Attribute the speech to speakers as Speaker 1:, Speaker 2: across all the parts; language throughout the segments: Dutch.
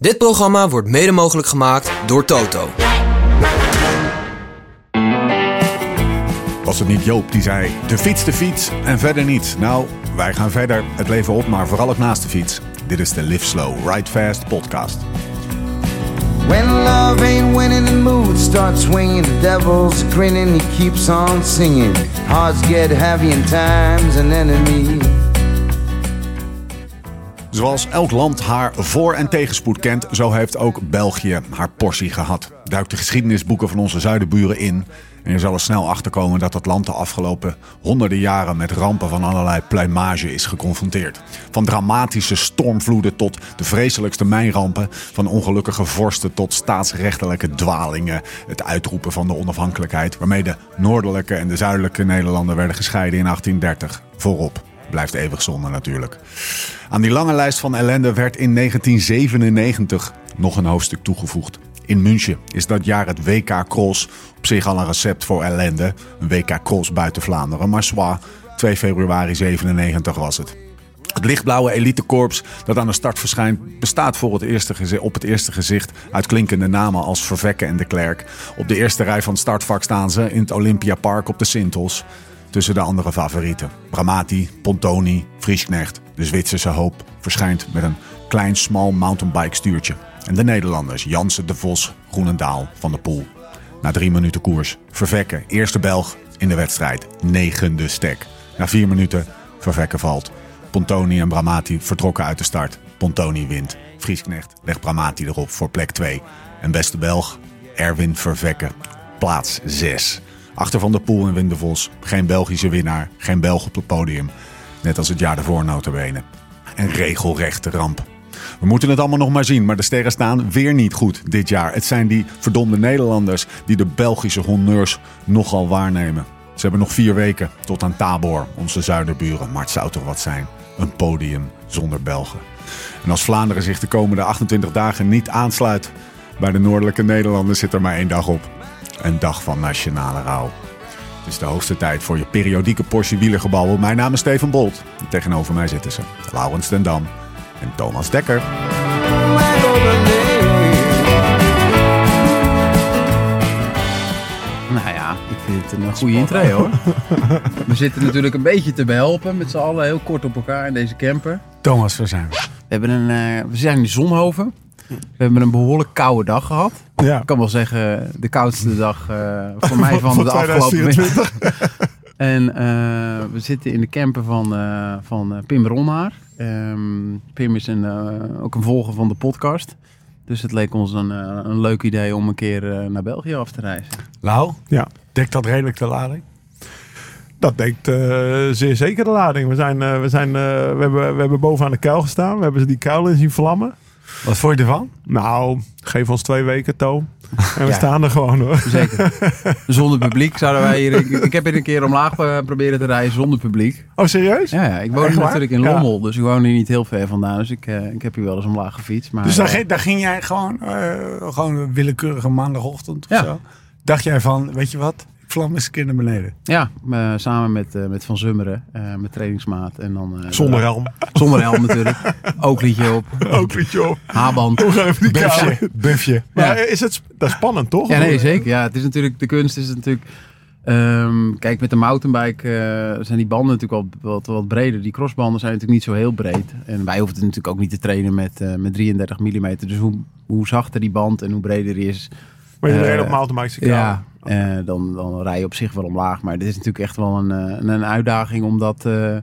Speaker 1: Dit programma wordt mede mogelijk gemaakt door Toto.
Speaker 2: Was het niet Joop die zei: de fiets, de fiets en verder niets? Nou, wij gaan verder het leven op, maar vooral ook naast de fiets. Dit is de Live Slow, Ride Fast podcast.
Speaker 3: When love ain't winning, the mood starts swinging. The devil's grinning, he keeps on singing. Hearts get heavy and time's an enemy.
Speaker 2: Zoals elk land haar voor- en tegenspoed kent, zo heeft ook België haar portie gehad. Duikt de geschiedenisboeken van onze zuidenburen in. En je zal er snel achterkomen dat dat land de afgelopen honderden jaren met rampen van allerlei pluimage is geconfronteerd. Van dramatische stormvloeden tot de vreselijkste mijnrampen. Van ongelukkige vorsten tot staatsrechtelijke dwalingen. Het uitroepen van de onafhankelijkheid, waarmee de noordelijke en de zuidelijke Nederlanden werden gescheiden in 1830. Voorop blijft eeuwig zonde natuurlijk. Aan die lange lijst van ellende werd in 1997 nog een hoofdstuk toegevoegd. In München is dat jaar het WK Cross. Op zich al een recept voor ellende. Een WK Cross buiten Vlaanderen. Maar zwaar, 2 februari 97 was het. Het lichtblauwe elitekorps dat aan de start verschijnt... bestaat het eerste op het eerste gezicht uit klinkende namen als Vervekke en de Klerk. Op de eerste rij van het startvak staan ze in het Olympiapark op de Sintels. Tussen de andere favorieten. Bramati, Pontoni, Friesknecht, de Zwitserse hoop... verschijnt met een klein, smal mountainbike stuurtje. En de Nederlanders Jansen, De Vos, Groenendaal, Van der Poel. Na drie minuten koers. Vervekke, eerste Belg in de wedstrijd. Negende stek. Na vier minuten, Vervekke valt. Pontoni en Bramati vertrokken uit de start. Pontoni wint. Friesknecht legt Bramati erop voor plek 2. En beste Belg, Erwin Vervekke, plaats 6. Achter Van der Poel en Wim de Vos. Geen Belgische winnaar, geen Belg op het podium. Net als het jaar ervoor notabene. Een regelrechte ramp. We moeten het allemaal nog maar zien, maar de sterren staan weer niet goed dit jaar. Het zijn die verdomde Nederlanders die de Belgische honneurs nogal waarnemen. Ze hebben nog vier weken tot aan Tabor, onze zuiderburen. Maar het zou toch wat zijn, een podium zonder Belgen. En als Vlaanderen zich de komende 28 dagen niet aansluit bij de noordelijke Nederlanden, zit er maar één dag op. Een dag van nationale rouw. Het is de hoogste tijd voor je periodieke portie wielergebabbel. Mijn naam is Steven Bolt. Tegenover mij zitten ze, Laurens den Dam en Thomas Dekker.
Speaker 4: Nou ja, ik vind het een goede intro hoor. We zitten natuurlijk een beetje te behelpen met z'n allen, heel kort op elkaar in deze camper.
Speaker 5: Thomas, waar zijn we?
Speaker 4: We, hebben een, eh, we zijn in Zonhoven. We hebben een behoorlijk koude dag gehad.
Speaker 5: Ja.
Speaker 4: Ik kan wel zeggen, de koudste dag eh, voor mij van,
Speaker 5: Van
Speaker 4: de afgelopen winter.
Speaker 5: 2024.
Speaker 4: En eh, we zitten in de camper van, eh, van Pim Ronhaar. Ehm, Pim is een, eh, ook een volger van de podcast. Dus het leek ons een, een leuk idee om een keer eh, naar België af te reizen.
Speaker 5: Lau,
Speaker 6: Ja,
Speaker 5: dekt dat redelijk de lading?
Speaker 6: dat denkt eh, zeer zeker de lading. We, zijn, eh, we, zijn, eh, we, hebben, we hebben boven aan de kuil gestaan. We hebben die kuil in zien vlammen.
Speaker 5: Wat vond je ervan?
Speaker 6: Nou, geef ons twee weken, Toon. En we
Speaker 4: Ja.
Speaker 6: staan er gewoon hoor.
Speaker 4: Zeker. zonder publiek zouden wij hier... Ik, ik heb hier een keer omlaag eh, proberen te rijden zonder publiek.
Speaker 6: Oh, serieus?
Speaker 4: Ja, ja ik woon natuurlijk in
Speaker 6: Ja.
Speaker 4: Lommel, dus ik woon hier niet heel ver vandaan. Dus ik, eh, ik heb hier wel eens omlaag gefietst. Maar,
Speaker 5: Dus daar,
Speaker 4: eh,
Speaker 5: ging- daar ging jij gewoon, gewoon een willekeurige maandagochtend of zo. Dacht jij van, weet je wat, vlam eens een keer naar beneden.
Speaker 4: Ja, eh, samen met, eh, met Van Zummeren, eh, met trainingsmaat. En dan, eh,
Speaker 6: Zonder helm.
Speaker 4: Zonder helm natuurlijk. Ook liedje op.
Speaker 6: Ook niet joh.
Speaker 4: Haarband.
Speaker 5: Buffje, buffje.
Speaker 6: Maar is het, dat is spannend toch?
Speaker 4: Ja, nee, zeker. Ja, het is natuurlijk, de kunst is natuurlijk... ehm, kijk, met de mountainbike eh, zijn die banden natuurlijk wel wat, wat breder. Die crossbanden zijn natuurlijk niet zo heel breed. En wij hoeven natuurlijk ook niet te trainen met, eh, met 33 mm. Dus hoe, hoe zachter die band en hoe breder die is...
Speaker 6: Maar iedereen
Speaker 4: eh,
Speaker 6: op mountainbikes kuil.
Speaker 4: Eh, dan, dan rij je op zich wel omlaag. Maar dit is natuurlijk echt wel een, eh, een uitdaging om dat eh,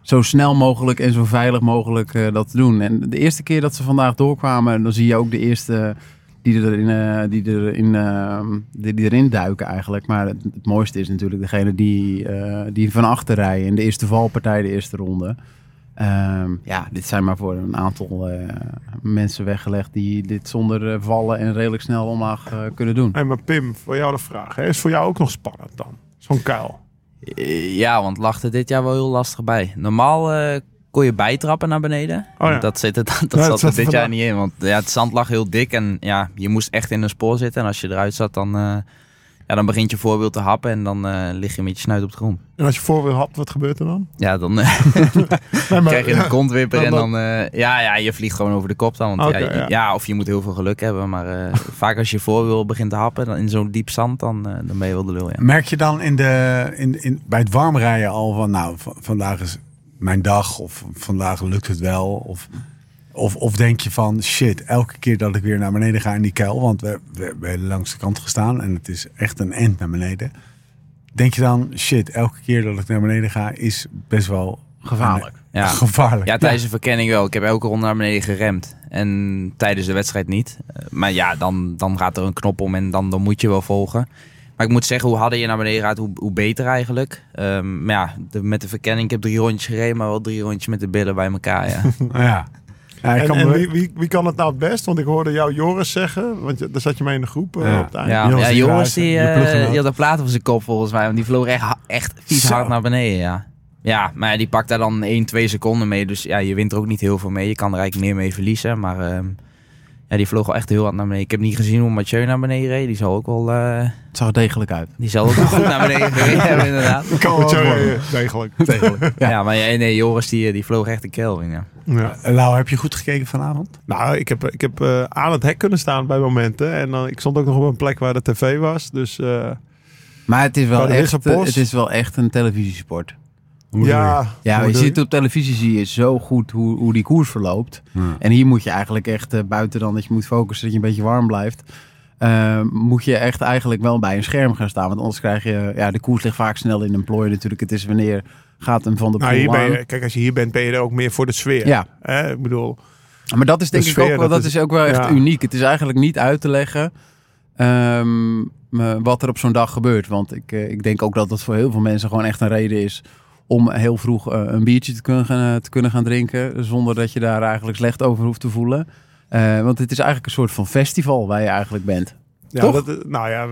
Speaker 4: zo snel mogelijk en zo veilig mogelijk dat te doen. En de eerste keer dat ze vandaag doorkwamen, dan zie je ook de eerste die, erin, die, erin, eh, die, die erin duiken eigenlijk. Maar het, het mooiste is natuurlijk degene die, die van achter rijden in de eerste valpartij, de eerste ronde. Ehm, ja, dit zijn maar voor een aantal eh, mensen weggelegd die dit zonder eh, vallen en redelijk snel omlaag eh, kunnen doen.
Speaker 6: Hey, maar Pim, voor jou de vraag. Hè? Is voor jou ook nog spannend dan? Zo'n kuil.
Speaker 7: Ja, want lag er dit jaar wel heel lastig bij. Normaal eh, kon je bijtrappen naar beneden.
Speaker 6: Oh ja.
Speaker 7: Dat, zit het, dat
Speaker 6: dat
Speaker 7: zat er dit jaar niet in. Want ja, het zand lag heel dik en ja, je moest echt in een spoor zitten. En als je eruit zat, dan, eh, ja, dan begint je voorwiel te happen en dan eh, lig je met je snuit op de grond.
Speaker 6: En als je voorwiel hapt, wat gebeurt er dan?
Speaker 7: Ja, dan eh,
Speaker 6: Nee, maar-
Speaker 7: krijg je een kontwipper
Speaker 6: dan-
Speaker 7: en dan... eh, ja, ja, je vliegt gewoon over de kop dan. Want ja,
Speaker 6: ja.
Speaker 7: ja, of je moet heel veel geluk hebben. Maar eh, vaak als je voorwiel begint te happen dan in zo'n diep zand, dan, dan ben je wel de lul, ja.
Speaker 2: Merk je dan in de, in, in, bij het warmrijden al van, nou, v- vandaag is mijn dag of vandaag lukt het wel? Of, of, of denk je van, shit, elke keer dat ik weer naar beneden ga in die kuil, want we, we, we hebben langs de kant gestaan en het is echt een end naar beneden. Denk je dan, shit, elke keer dat ik naar beneden ga is best wel
Speaker 4: Gevaarlijk.
Speaker 7: Ja.
Speaker 2: gevaarlijk.
Speaker 7: Ja, tijdens de verkenning wel. Ik heb elke ronde naar beneden geremd. En tijdens de wedstrijd niet. Eh, Maar ja, dan, dan gaat er een knop om en dan, dan moet je wel volgen. Maar ik moet zeggen, hoe harder je naar beneden gaat, hoe, hoe beter eigenlijk. Ehm, maar ja, de, met de verkenning, ik heb drie rondjes gereden, maar wel drie rondjes met de billen bij elkaar. Ja.
Speaker 2: Ja. Ja,
Speaker 6: En,
Speaker 2: kan
Speaker 6: en
Speaker 2: me-
Speaker 6: wie, wie, wie kan het nou het best? Want ik hoorde jou Joris zeggen, want je- daar zat je mee in de groep eh,
Speaker 2: Ja.
Speaker 6: op het eind.
Speaker 7: Ja,
Speaker 2: Joris
Speaker 7: ja,
Speaker 2: die
Speaker 7: Joris die, eh, die had een plaat op zijn kop volgens mij. Want die vloog echt, echt vies
Speaker 2: Zo.
Speaker 7: hard naar beneden, ja. Ja, maar ja, die pakt daar dan 1, 2 seconden mee. Dus ja, je wint er ook niet heel veel mee. Je kan er eigenlijk meer mee verliezen. Maar ehm, ja, die vloog wel echt heel hard naar beneden. Ik heb niet gezien hoe Mathieu naar beneden reed. Die zal ook wel, eh,
Speaker 4: Het zag er degelijk uit.
Speaker 7: die zal ook wel goed naar beneden gereden hebben, inderdaad.
Speaker 6: Kan eh, degelijk.
Speaker 7: Ja, maar ja, nee, Joris die, die vloog echt de kelvin, ja.
Speaker 6: Ja.
Speaker 2: Eh, Lau, heb je goed gekeken vanavond?
Speaker 6: Nou, ik heb, ik heb eh, aan het hek kunnen staan bij momenten. En dan, ik stond ook nog op een plek waar de tv was. Dus eh,
Speaker 4: Maar het is wel, echt, het is wel echt een televisiesport.
Speaker 2: Hoe
Speaker 6: ja,
Speaker 4: Ja, je ziet op televisie zie je zo goed hoe, hoe die koers verloopt.
Speaker 2: Ja.
Speaker 4: En hier moet je eigenlijk echt, eh, buiten dan dat je moet focussen dat je een beetje warm blijft, eh, moet je echt eigenlijk wel bij een scherm gaan staan. Want anders krijg je, ja, de koers ligt vaak snel in een plooi natuurlijk. Het is wanneer gaat hem van de
Speaker 6: Nou,
Speaker 4: poel
Speaker 6: je, kijk, als je hier bent, ben je er ook meer voor de sfeer.
Speaker 4: Ja.
Speaker 6: Hè? Ik bedoel,
Speaker 4: Maar dat is denk
Speaker 6: De
Speaker 4: ik ook wel,
Speaker 6: dat
Speaker 4: dat
Speaker 6: is-
Speaker 4: is ook wel echt
Speaker 6: ja.
Speaker 4: uniek. Het is eigenlijk niet uit te leggen ehm, eh, wat er op zo'n dag gebeurt. Want ik, ik denk ook dat dat voor heel veel mensen gewoon echt een reden is om heel vroeg eh, een biertje te kunnen, gaan, te kunnen gaan drinken. Zonder dat je daar eigenlijk slecht over hoeft te voelen. Eh, want het is eigenlijk een soort van festival waar je eigenlijk bent.
Speaker 6: ja,
Speaker 4: Toch?
Speaker 6: Dat, nou ja,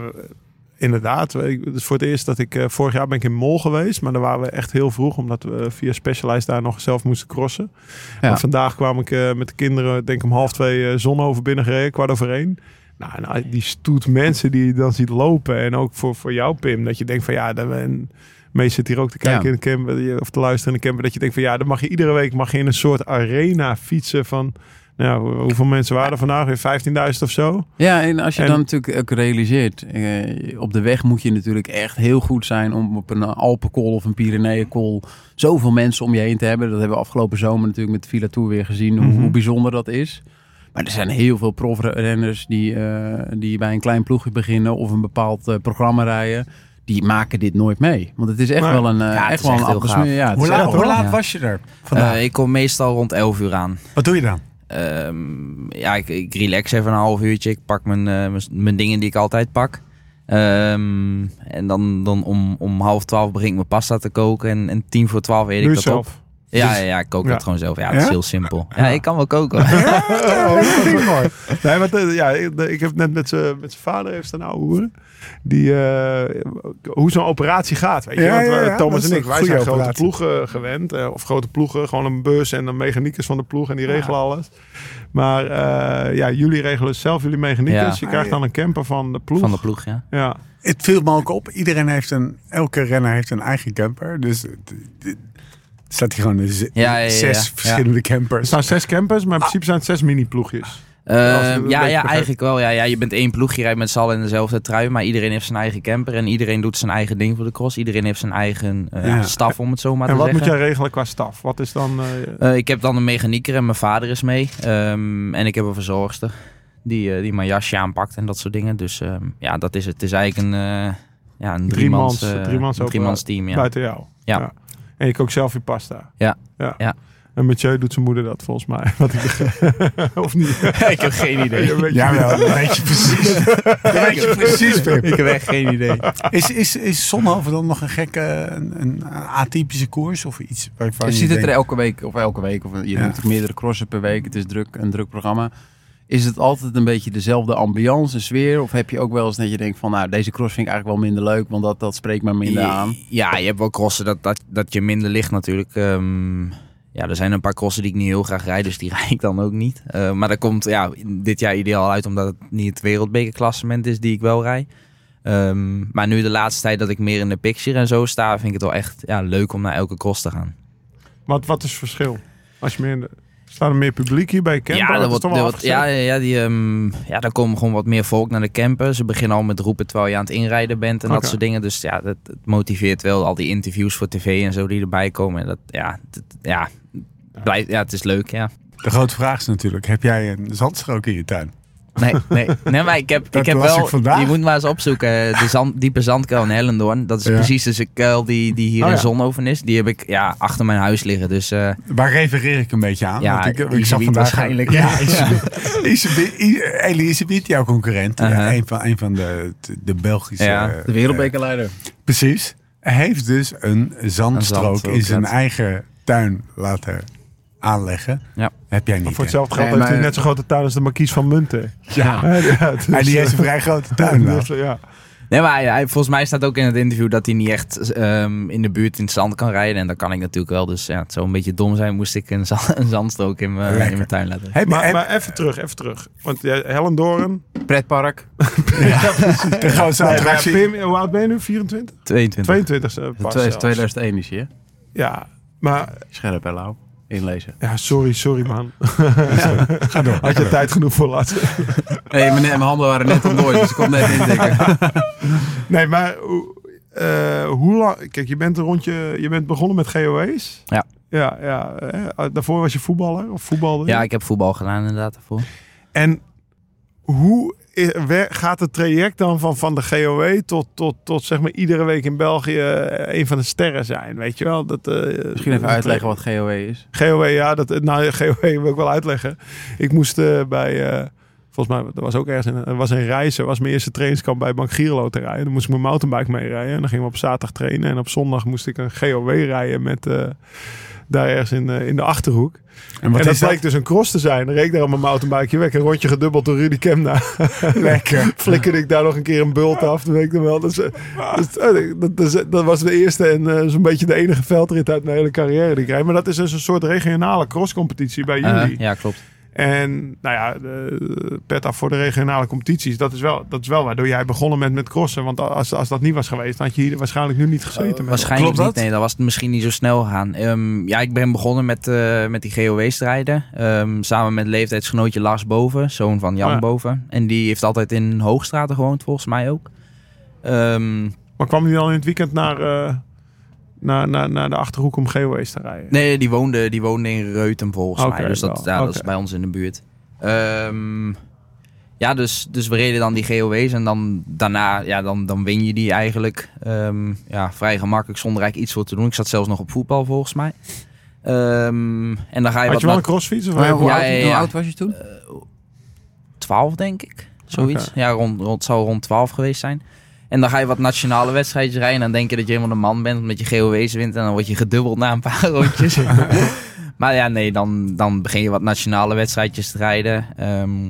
Speaker 6: inderdaad. Het is voor het eerst dat ik... eh, vorig jaar ben ik in Mol geweest. Maar daar waren we echt heel vroeg. Omdat we via Specialized daar nog zelf moesten crossen.
Speaker 4: Ja.
Speaker 6: Vandaag kwam ik eh, met de kinderen, denk ik om half twee, eh zon over binnen gereden. Kwart over één. Nou, nou, die stoet mensen die je dan ziet lopen. En ook voor, voor jou, Pim. Dat je denkt van ja, dan en meest zit hier ook te kijken
Speaker 4: Ja.
Speaker 6: in de camper. Of te luisteren in de camper. Dat je denkt van ja, dan mag je iedere week mag je in een soort arena fietsen van... Nou, hoe- hoeveel mensen waren er vandaag? Weer 15.000 of zo?
Speaker 4: Ja, en als je
Speaker 6: En-
Speaker 4: dan natuurlijk ook realiseert, eh, op de weg moet je natuurlijk echt heel goed zijn om op een Alpenkol of een Pyreneeënkol zoveel mensen om je heen te hebben. Dat hebben we afgelopen zomer natuurlijk met de Villa Tour weer gezien, hoe,
Speaker 6: Mhm.
Speaker 4: hoe bijzonder dat is. Maar er zijn heel veel profrenners die, eh, die bij een klein ploegje beginnen of een bepaald eh, programma rijden. Die maken dit nooit mee. Want het is echt
Speaker 6: Maar-
Speaker 4: wel een, eh,
Speaker 7: Ja,
Speaker 4: echt wel
Speaker 7: echt
Speaker 4: een atmosfeer. Ja,
Speaker 2: Hoe, laat,
Speaker 4: echt
Speaker 2: hoe
Speaker 4: wel-
Speaker 2: laat
Speaker 7: Ja.
Speaker 2: was je er vandaag?
Speaker 7: Eh, ik kom meestal rond 11 uur aan.
Speaker 2: Wat doe je dan?
Speaker 7: Ehm, ja, ik, ik relax even een half uurtje. Ik pak mijn, eh, mijn, dingen die ik altijd pak. Ehm, en dan, dan om, om half twaalf begin ik mijn pasta te koken. En, en tien voor twaalf eet
Speaker 6: Doe
Speaker 7: ik
Speaker 6: je
Speaker 7: dat op.
Speaker 6: zelf.
Speaker 7: Ja, ja, ja, ik kook
Speaker 6: Ja.
Speaker 7: dat gewoon zelf. Ja, het is
Speaker 2: Ja?
Speaker 7: heel simpel. Ja, ik kan wel koken.
Speaker 6: Nee, want, eh, ja, ik, ik heb net met zijn met zijn vader heeft staan ouwe hoeren. Die, eh, hoe zo'n operatie gaat. Weet je?
Speaker 2: Ja,
Speaker 6: Want,
Speaker 2: ja,
Speaker 6: eh,
Speaker 2: ja, dat
Speaker 6: Thomas en
Speaker 2: een
Speaker 6: ik, wij zijn grote
Speaker 2: operatie.
Speaker 6: ploegen gewend. of grote ploegen, gewoon een bus en dan mechaniekers van de ploeg. En die regelen alles. Maar eh, ja, jullie regelen zelf jullie mechaniekers.
Speaker 7: Ja.
Speaker 6: Je krijgt dan een camper van de ploeg.
Speaker 7: Van de ploeg, ja.
Speaker 6: Ja.
Speaker 2: Het viel me ook op. Iedereen heeft een, elke renner heeft een eigen camper. Dus staat hier gewoon een z-
Speaker 7: Ja, ja, ja,
Speaker 2: zes
Speaker 7: ja.
Speaker 2: verschillende
Speaker 6: Er
Speaker 2: campers.
Speaker 6: staan zes campers, maar in principe zijn het zes mini-ploegjes. Een
Speaker 7: ja, ja, eigenlijk wel. Ja, ja, je bent één ploeg, je rijdt met z'n allen in dezelfde trui. Maar iedereen heeft zijn eigen camper. En iedereen doet zijn eigen ding voor de cross. Iedereen heeft zijn eigen eh,
Speaker 2: Ja.
Speaker 7: staf, om het zo maar
Speaker 6: En
Speaker 7: te
Speaker 6: wat moet
Speaker 7: zeggen.
Speaker 6: jij regelen qua staf? Wat is dan... eh,
Speaker 7: Eh, ik heb dan een mechanieker en mijn vader is mee. Ehm, en ik heb een verzorgster die, eh, die mijn jasje aanpakt en dat soort dingen. Dus ehm, ja, dat is het. Het is eigenlijk een, eh ja, een driemans,
Speaker 6: Driemans-
Speaker 7: eh,
Speaker 6: driemans
Speaker 7: driemans
Speaker 6: eh,
Speaker 7: team. Ja.
Speaker 6: Buiten jou.
Speaker 7: Ja.
Speaker 6: En je kookt zelf je pasta.
Speaker 7: Ja.
Speaker 6: ja.
Speaker 7: Ja.
Speaker 6: En Mathieu doet zijn moeder dat volgens mij. Wat ik of niet?
Speaker 7: ik heb geen idee.
Speaker 6: Ja, weet je-
Speaker 2: Ja, wel, dat weet je precies. Dat weet je precies, Pim.
Speaker 7: Ik heb echt geen idee.
Speaker 2: Is, is, is Zonhoven dan nog een gekke, een, een atypische koers? Of iets waarvan
Speaker 4: Je ziet het er elke week, of elke week, of je doet
Speaker 2: Ja.
Speaker 4: natuurlijk meerdere crossen per week. Het is druk, een druk programma. Is het altijd een beetje dezelfde ambiance en sfeer? Of heb je ook wel eens dat je denkt van, nou, deze cross vind ik eigenlijk wel minder leuk, want dat, dat spreekt me minder aan.
Speaker 7: Ja, je hebt wel crossen dat, dat, dat je minder ligt natuurlijk. Ehm, ja, er zijn een paar crossen die ik niet heel graag rijd, dus die rijd ik dan ook niet. Eh, maar dat komt ja, dit jaar ideaal uit omdat het niet het wereldbekerklassement is die ik wel rijd. Ehm, maar nu de laatste tijd dat ik meer in de picture en zo sta, vind ik het wel echt ja, leuk om naar elke cross te gaan.
Speaker 6: Wat, wat is het verschil? Als je meer in de... Staat er meer publiek hier bij camper?
Speaker 7: Ja,
Speaker 6: Dat
Speaker 7: er wordt, ja, ja, die, ehm, ja, daar komen gewoon wat meer volk naar de camper. Ze beginnen al met roepen terwijl je aan het inrijden bent en dat soort dingen. Dus ja, dat, dat motiveert wel al die interviews voor tv en zo die erbij komen. En Dat, ja, dat, ja, blijft, ja, het is leuk, ja.
Speaker 2: De grote vraag is natuurlijk, heb jij een zandstrook in je tuin?
Speaker 7: Nee, nee, nee maar ik heb, ik heb wel.
Speaker 2: ik.
Speaker 7: Je moet maar eens opzoeken. De zand, diepe zandkuil in Hellendoorn. Dat is
Speaker 2: Ja.
Speaker 7: precies dus een kuil die, die hier
Speaker 2: Oh,
Speaker 7: in
Speaker 2: ja.
Speaker 7: Zonhoven is. Die heb ik ja, achter mijn huis liggen. Dus eh,
Speaker 2: Waar refereer ik een beetje aan?
Speaker 7: Ja,
Speaker 2: Want ik, ik zag vandaag
Speaker 7: waarschijnlijk.
Speaker 2: Ja, Isebiet, jouw concurrent. Ja,
Speaker 7: Uh-huh.
Speaker 2: een, van, een van de, de Belgische...
Speaker 7: Ja,
Speaker 2: eh,
Speaker 4: De wereldbekerleider.
Speaker 2: Precies. Hij heeft dus een zandstrook,
Speaker 7: zandstrook,
Speaker 2: in zijn eigen tuin laten aanleggen.
Speaker 7: Ja.
Speaker 2: Heb jij niet.
Speaker 6: Voor
Speaker 2: hè?
Speaker 6: hetzelfde geld
Speaker 4: Nee,
Speaker 6: heeft hij net zo grote tuin als de markies van Munten.
Speaker 2: Ja.
Speaker 6: ja dus,
Speaker 2: En die heeft
Speaker 6: eh,
Speaker 2: een vrij grote tuin.
Speaker 6: dus, ja.
Speaker 7: Nee, maar hij, hij- volgens mij staat ook in het interview dat hij niet echt ehm, in de buurt in het zand kan rijden. En dat kan ik natuurlijk wel. Dus ja, het zou een beetje dom zijn, moest ik een, een zandstrook in mijn,
Speaker 2: Lekker.
Speaker 7: in mijn tuin laten.
Speaker 6: Maar,
Speaker 2: heb-
Speaker 6: maar even terug, even terug. Want ja, Hellendoorn.
Speaker 4: Pretpark.
Speaker 2: de grootste
Speaker 6: Nee, maar
Speaker 2: attractie.
Speaker 6: Pim, hoe oud ben je nu? 24?
Speaker 7: 22.
Speaker 6: 22 eh, pas zelfs.
Speaker 4: 2001 is je.
Speaker 6: Ja, maar
Speaker 4: Scherp en lauw. Inlezen.
Speaker 6: ja, sorry, sorry man.
Speaker 2: Ga door.
Speaker 6: Had je tijd genoeg voor laten.
Speaker 4: Nee, mijn, mijn handen waren net ontdooid, dus ik kon net intikken.
Speaker 6: Nee, maar hoe- eh, hoe lang... Kijk, je bent een rondje... Je bent begonnen met GOE's.
Speaker 7: Ja.
Speaker 6: Ja, ja. eh, daarvoor was je voetballer of voetbalde.
Speaker 7: Ja, ik heb voetbal gedaan inderdaad daarvoor.
Speaker 6: En hoe gaat het traject dan van, van de GOE tot, tot, tot zeg maar iedere week in België eh, een van de sterren zijn? Weet je wel? Dat, eh,
Speaker 4: Misschien even uitleggen wat GOE is.
Speaker 6: GOE, ja, dat, nou, GOE wil ik wel uitleggen. Ik moest eh, bij, eh, volgens mij, er was ook ergens een, er was een reizen, was mijn eerste trainingskamp bij Bank Gierlo te rijden. Dan moest ik mijn mountainbike mee rijden en dan gingen we op zaterdag trainen. En op zondag moest ik een GOE rijden met, eh, daar ergens in, eh, in de Achterhoek.
Speaker 2: En wat
Speaker 6: en dat
Speaker 2: is dat?
Speaker 6: bleek dus een cross te zijn. Dan reed ik daar op mijn mountainbike weg, een rondje gedubbeld door Rudy Kemna.
Speaker 2: Lekker.
Speaker 6: Flikkerde ik daar nog een keer een bult af, dat weet ik wel. Dus, eh, dus, eh, dat, dat, dat was de eerste en eh, zo'n beetje de enige veldrit uit mijn hele carrière die ik rijd. Maar dat is dus een soort regionale crosscompetitie bij
Speaker 7: Eh,
Speaker 6: jullie.
Speaker 7: ja, klopt.
Speaker 6: En nou ja, de, pet af voor de regionale competities. Dat is wel, dat is wel waardoor jij begonnen bent met crossen. Want als, als dat niet was geweest, dan had je hier waarschijnlijk nu niet gezeten. met
Speaker 7: Waarschijnlijk
Speaker 2: Klopt
Speaker 7: niet.
Speaker 2: dat?
Speaker 7: Nee, dan was het misschien niet zo snel gegaan. Ehm, ja, ik ben begonnen met, eh, met die GOW-strijden. Ehm, samen met leeftijdsgenootje Lars Boven, zoon van Jan
Speaker 6: Oh ja.
Speaker 7: Boven. En die heeft altijd in Hoogstraten gewoond, volgens mij ook. Ehm,
Speaker 6: Maar kwam die dan in het weekend naar, eh, naar, naar, naar de Achterhoek om GOE's te rijden?
Speaker 7: nee, die woonde, die woonde in Reuten, volgens mij. Dus dat, dat is bij ons in de buurt. Ehm, ja, dus, dus we reden dan die GOW's en dan daarna, ja, dan, dan win je die eigenlijk Ehm, ja, vrij gemakkelijk zonder eigenlijk iets voor te doen. Ik zat zelfs nog op voetbal volgens mij. Ehm, en dan ga je
Speaker 6: Had
Speaker 7: wat
Speaker 6: je wel een crossfiets? Of
Speaker 4: hoe,
Speaker 7: Ja,
Speaker 4: oud,
Speaker 7: ja, ja.
Speaker 4: hoe oud was je toen?
Speaker 7: 12, denk ik. Zoiets. Ja, rond, rond, zou rond 12 geweest zijn. En dan ga je wat nationale wedstrijdjes rijden. En dan denk je dat je helemaal de man bent omdat je GOW's wint. En dan word je gedubbeld na een paar rondjes. maar ja, nee, dan, dan begin je wat nationale wedstrijdjes te rijden. Ehm,